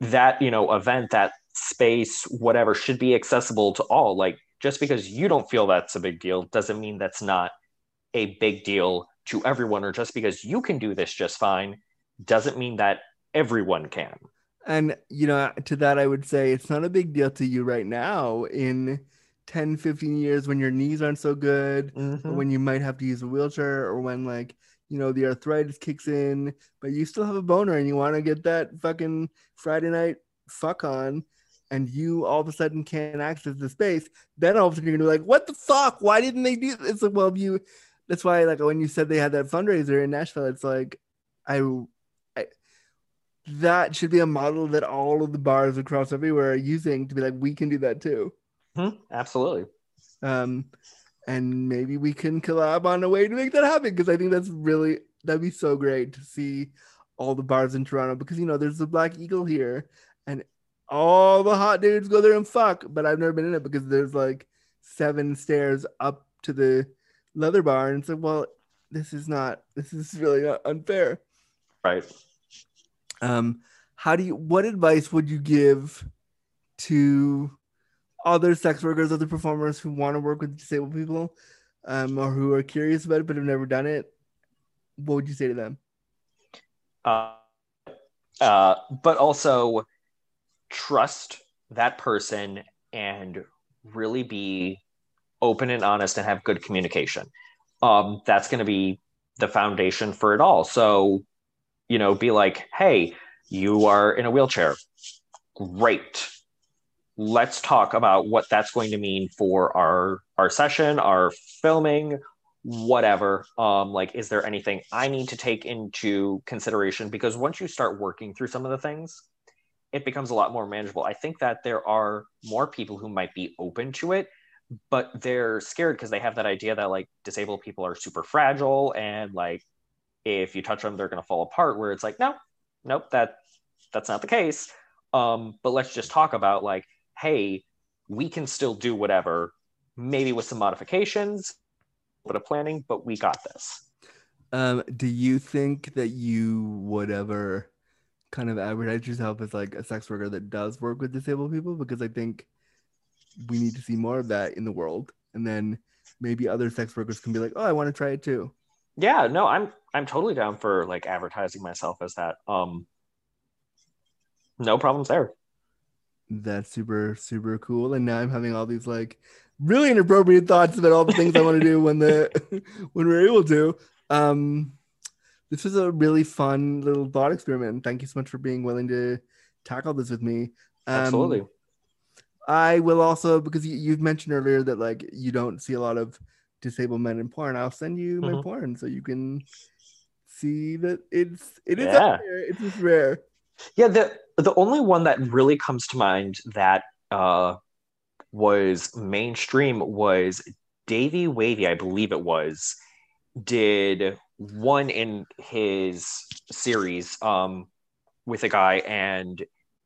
that, you know, event, that space, whatever, should be accessible to all. Like, just because you don't feel that's a big deal doesn't mean that's not a big deal to everyone, or just because you can do this just fine doesn't mean that everyone can. And you know, to that I would say it's not a big deal to you right now in 10, 15 years when your knees aren't so good, or mm-hmm. when you might have to use a wheelchair, or when like you know the arthritis kicks in, but you still have a boner and you want to get that fucking Friday night fuck on, and you all of a sudden can't access the space, then all of a sudden you're gonna be like, what the fuck? Why didn't they do this? It's like, well, you that's why like when you said they had that fundraiser in Nashville, it's like I I that should be a model that all of the bars across everywhere are using to be like, we can do that too. Mhm, Absolutely. Um, and maybe we can collab on a way to make that happen because I think that's really that'd be so great to see all the bars in Toronto because you know there's the Black Eagle here and all the hot dudes go there and fuck, but I've never been in it because there's like seven stairs up to the leather bar and it's like, well, this is not this is really not unfair. Right. Um, how do you what advice would you give to other sex workers, other performers who want to work with disabled people, um, or who are curious about it but have never done it? What would you say to them? Uh, uh, but also trust that person and really be open and honest and have good communication. Um, that's going to be the foundation for it all. So, you know, be like, hey, you are in a wheelchair. Great. Let's talk about what that's going to mean for our our session, our filming, whatever. Um like is there anything i need to take into consideration? Because once you start working through some of the things it becomes a lot more manageable. I think that there are more people who might be open to it but they're scared because they have that idea that like disabled people are super fragile and like if you touch them they're going to fall apart where it's like no nope that that's not the case. Um but let's just talk about like hey we can still do whatever maybe with some modifications bit of planning, but we got this. Um, do you think that you would ever kind of advertise yourself as like a sex worker that does work with disabled people? Because I think we need to see more of that in the world, and then maybe other sex workers can be like, "Oh, I want to try it too." Yeah, no, I'm I'm totally down for like advertising myself as that. Um, no problems there. That's super super cool, and now I'm having all these like really inappropriate thoughts about all the things I want to do when the when we're able to. Um, this was a really fun little thought experiment. Thank you so much for being willing to tackle this with me. Um, Absolutely. I will also because you, you've mentioned earlier that like you don't see a lot of disabled men in porn. I'll send you my mm-hmm. porn so you can see that it's it is yeah. It's just rare. Yeah, the the only one that really comes to mind that uh was mainstream was Davey Wavy, I believe it was, did one in his series um, with a guy, and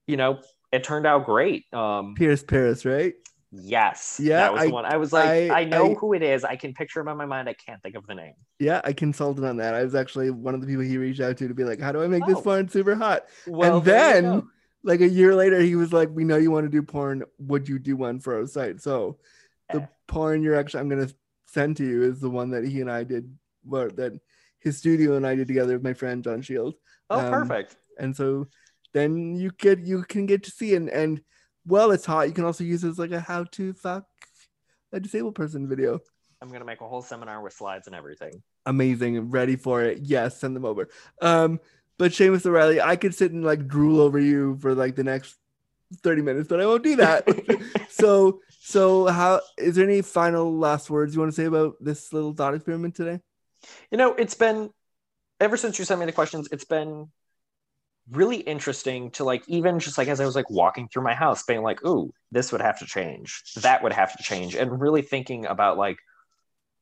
you know it turned out great. Um, Pierce Paris, right? Yes. Yeah. That was I, the one. I was like, I, I know I, who it is. I can picture him in my mind. I can't think of the name. Yeah, I consulted on that. I was actually one of the people he reached out to to be like, how do I make oh. this porn super hot? Well, and then like a year later, he was like, "We know you want to do porn. Would you do one for our site?" So, the porn you're actually I'm gonna send to you is the one that he and I did, what that his studio and I did together with my friend John Shield. Oh, um, perfect. And so then you get you can get to see and and well, it's hot. You can also use it as like a how to fuck a disabled person video. I'm gonna make a whole seminar with slides and everything. Amazing. Ready for it. Yes, send them over. Um, but Seamus O'Reilly, I could sit and like drool over you for like the next 30 minutes, but I won't do that. so, so how is there any final last words you want to say about this little thought experiment today? You know, it's been ever since you sent me the questions, it's been really interesting to like even just like as I was like walking through my house, being like, ooh, this would have to change, that would have to change, and really thinking about like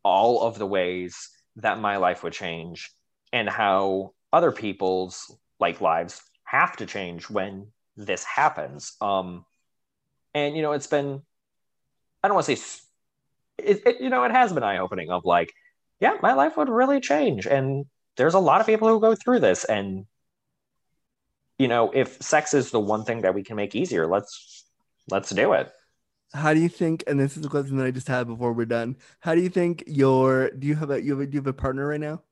all of the ways that my life would change and how other people's like lives have to change when this happens. Um, and you know, it's been I don't want to say it, it, you know, it has been eye opening of like, yeah, my life would really change, and there's a lot of people who go through this, and you know, if sex is the one thing that we can make easier, let's let's do it. How do you think? And this is a question that I just had before we're done. How do you think your do you have a you have a, do you have a partner right now?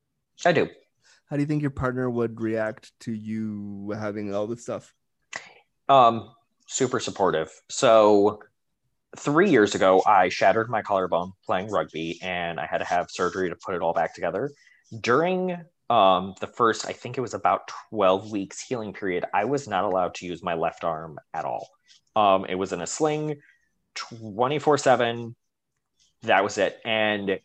I do how do you think your partner would react to you having all this stuff? Um, super supportive. So three years ago, I shattered my collarbone playing rugby, and I had to have surgery to put it all back together. During um, the first, I think it was about 12 weeks healing period, I was not allowed to use my left arm at all. Um, it was in a sling 24 7. That was it. And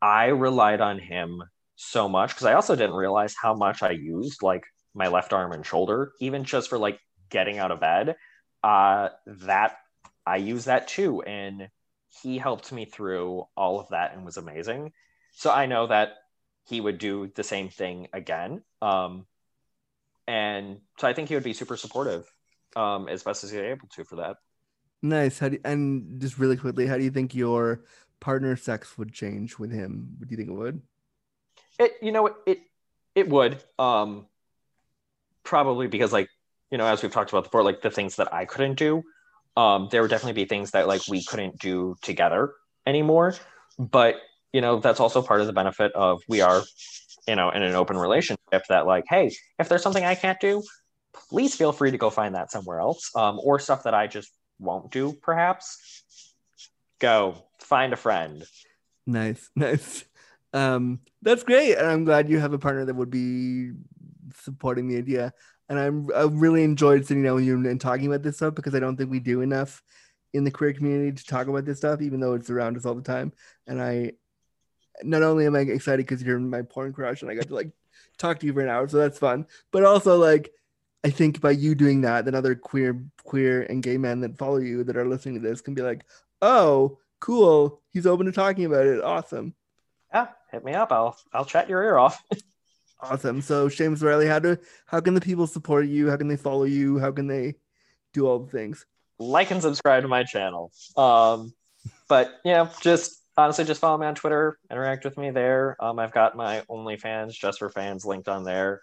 I relied on him so much because I also didn't realize how much I used like my left arm and shoulder, even just for like getting out of bed. Uh, that I use that too. And he helped me through all of that and was amazing. So I know that he would do the same thing again. Um, and so I think he would be super supportive um, as best as he's able to for that. Nice. How do, and just really quickly, how do you think your partner sex would change with him? Do you think it would? It you know it it would um probably because like you know as we've talked about before like the things that I couldn't do um there would definitely be things that like we couldn't do together anymore but you know that's also part of the benefit of we are you know in an open relationship that like hey if there's something I can't do please feel free to go find that somewhere else um or stuff that I just won't do perhaps go find a friend nice nice um, that's great, and I'm glad you have a partner that would be supporting the idea. And I'm I really enjoyed sitting down with you and talking about this stuff because I don't think we do enough in the queer community to talk about this stuff, even though it's around us all the time. And I, not only am I excited because you're my porn crush and I got to like talk to you for an hour, so that's fun. But also like I think by you doing that, then other queer queer and gay men that follow you that are listening to this can be like, oh, cool. He's open to talking about it. Awesome. Yeah, hit me up. I'll I'll chat your ear off. Awesome. So Seamus Riley, how do how can the people support you? How can they follow you? How can they do all the things? like and subscribe to my channel. Um, but you know, just honestly, just follow me on Twitter, interact with me there. Um, I've got my OnlyFans just for fans linked on there.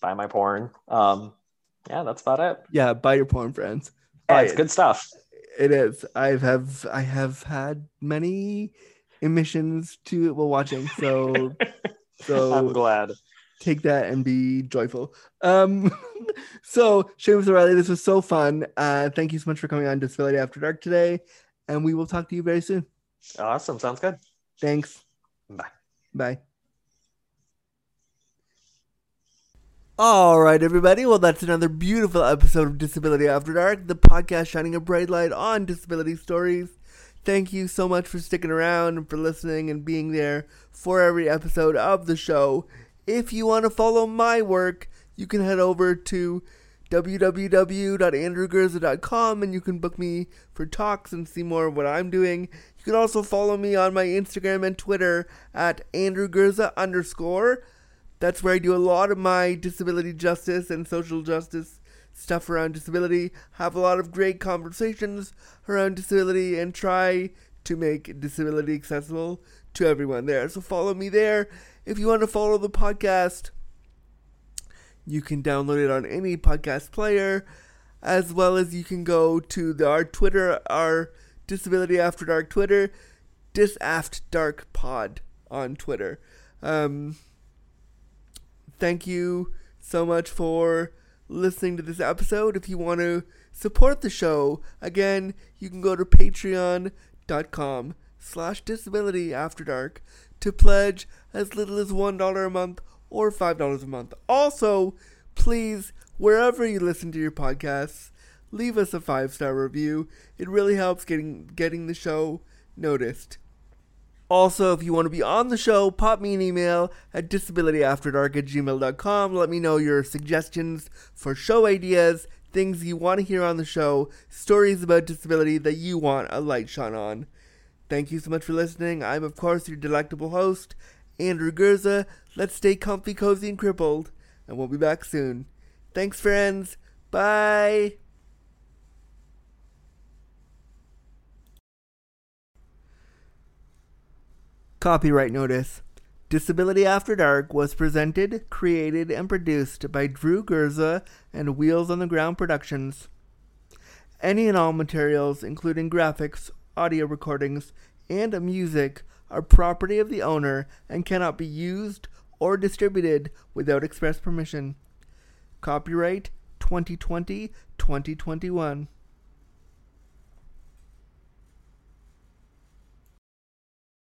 Buy my porn. Um, yeah, that's about it. Yeah, buy your porn friends. Yeah, it's it. good stuff. It is. I have I have had many emissions to it while watching. So so I'm glad. take that and be joyful. Um, so Seamus O'Reilly, this was so fun. Uh, thank you so much for coming on Disability After Dark today, and we will talk to you very soon. Awesome. Sounds good. Thanks. Bye. Bye. All right, everybody. Well, that's another beautiful episode of Disability After Dark, the podcast shining a bright light on disability stories. Thank you so much for sticking around and for listening and being there for every episode of the show. If you want to follow my work, you can head over to www.andrewgurza.com and you can book me for talks and see more of what I'm doing. You can also follow me on my Instagram and Twitter at andrewgurza underscore. That's where I do a lot of my disability justice and social justice stuff around disability. Have a lot of great conversations around disability and try to make disability accessible to everyone there. So follow me there. If you want to follow the podcast, you can download it on any podcast player, as well as you can go to the, our Twitter, our Disability After Dark Twitter, Disaft Dark Pod on Twitter. Um, thank you so much for listening to this episode. If you want to support the show, again, you can go to patreon.com slash disability after dark to pledge as little as $1 a month or $5 a month. Also, please, wherever you listen to your podcasts, leave us a five-star review. It really helps getting getting the show noticed. Also, if you want to be on the show, pop me an email at disabilityafterdark at gmail.com. Let me know your suggestions for show ideas, things you want to hear on the show, stories about disability that you want a light shone on. Thank you so much for listening. I'm, of course, your delectable host, Andrew Gurza. Let's stay comfy, cozy, and crippled, and we'll be back soon. Thanks, friends. Bye. Copyright notice. Disability After Dark was presented, created, and produced by Drew Gurza and Wheels on the Ground Productions. Any and all materials, including graphics, audio recordings, and music, are property of the owner and cannot be used or distributed without express permission. Copyright 2020 2021.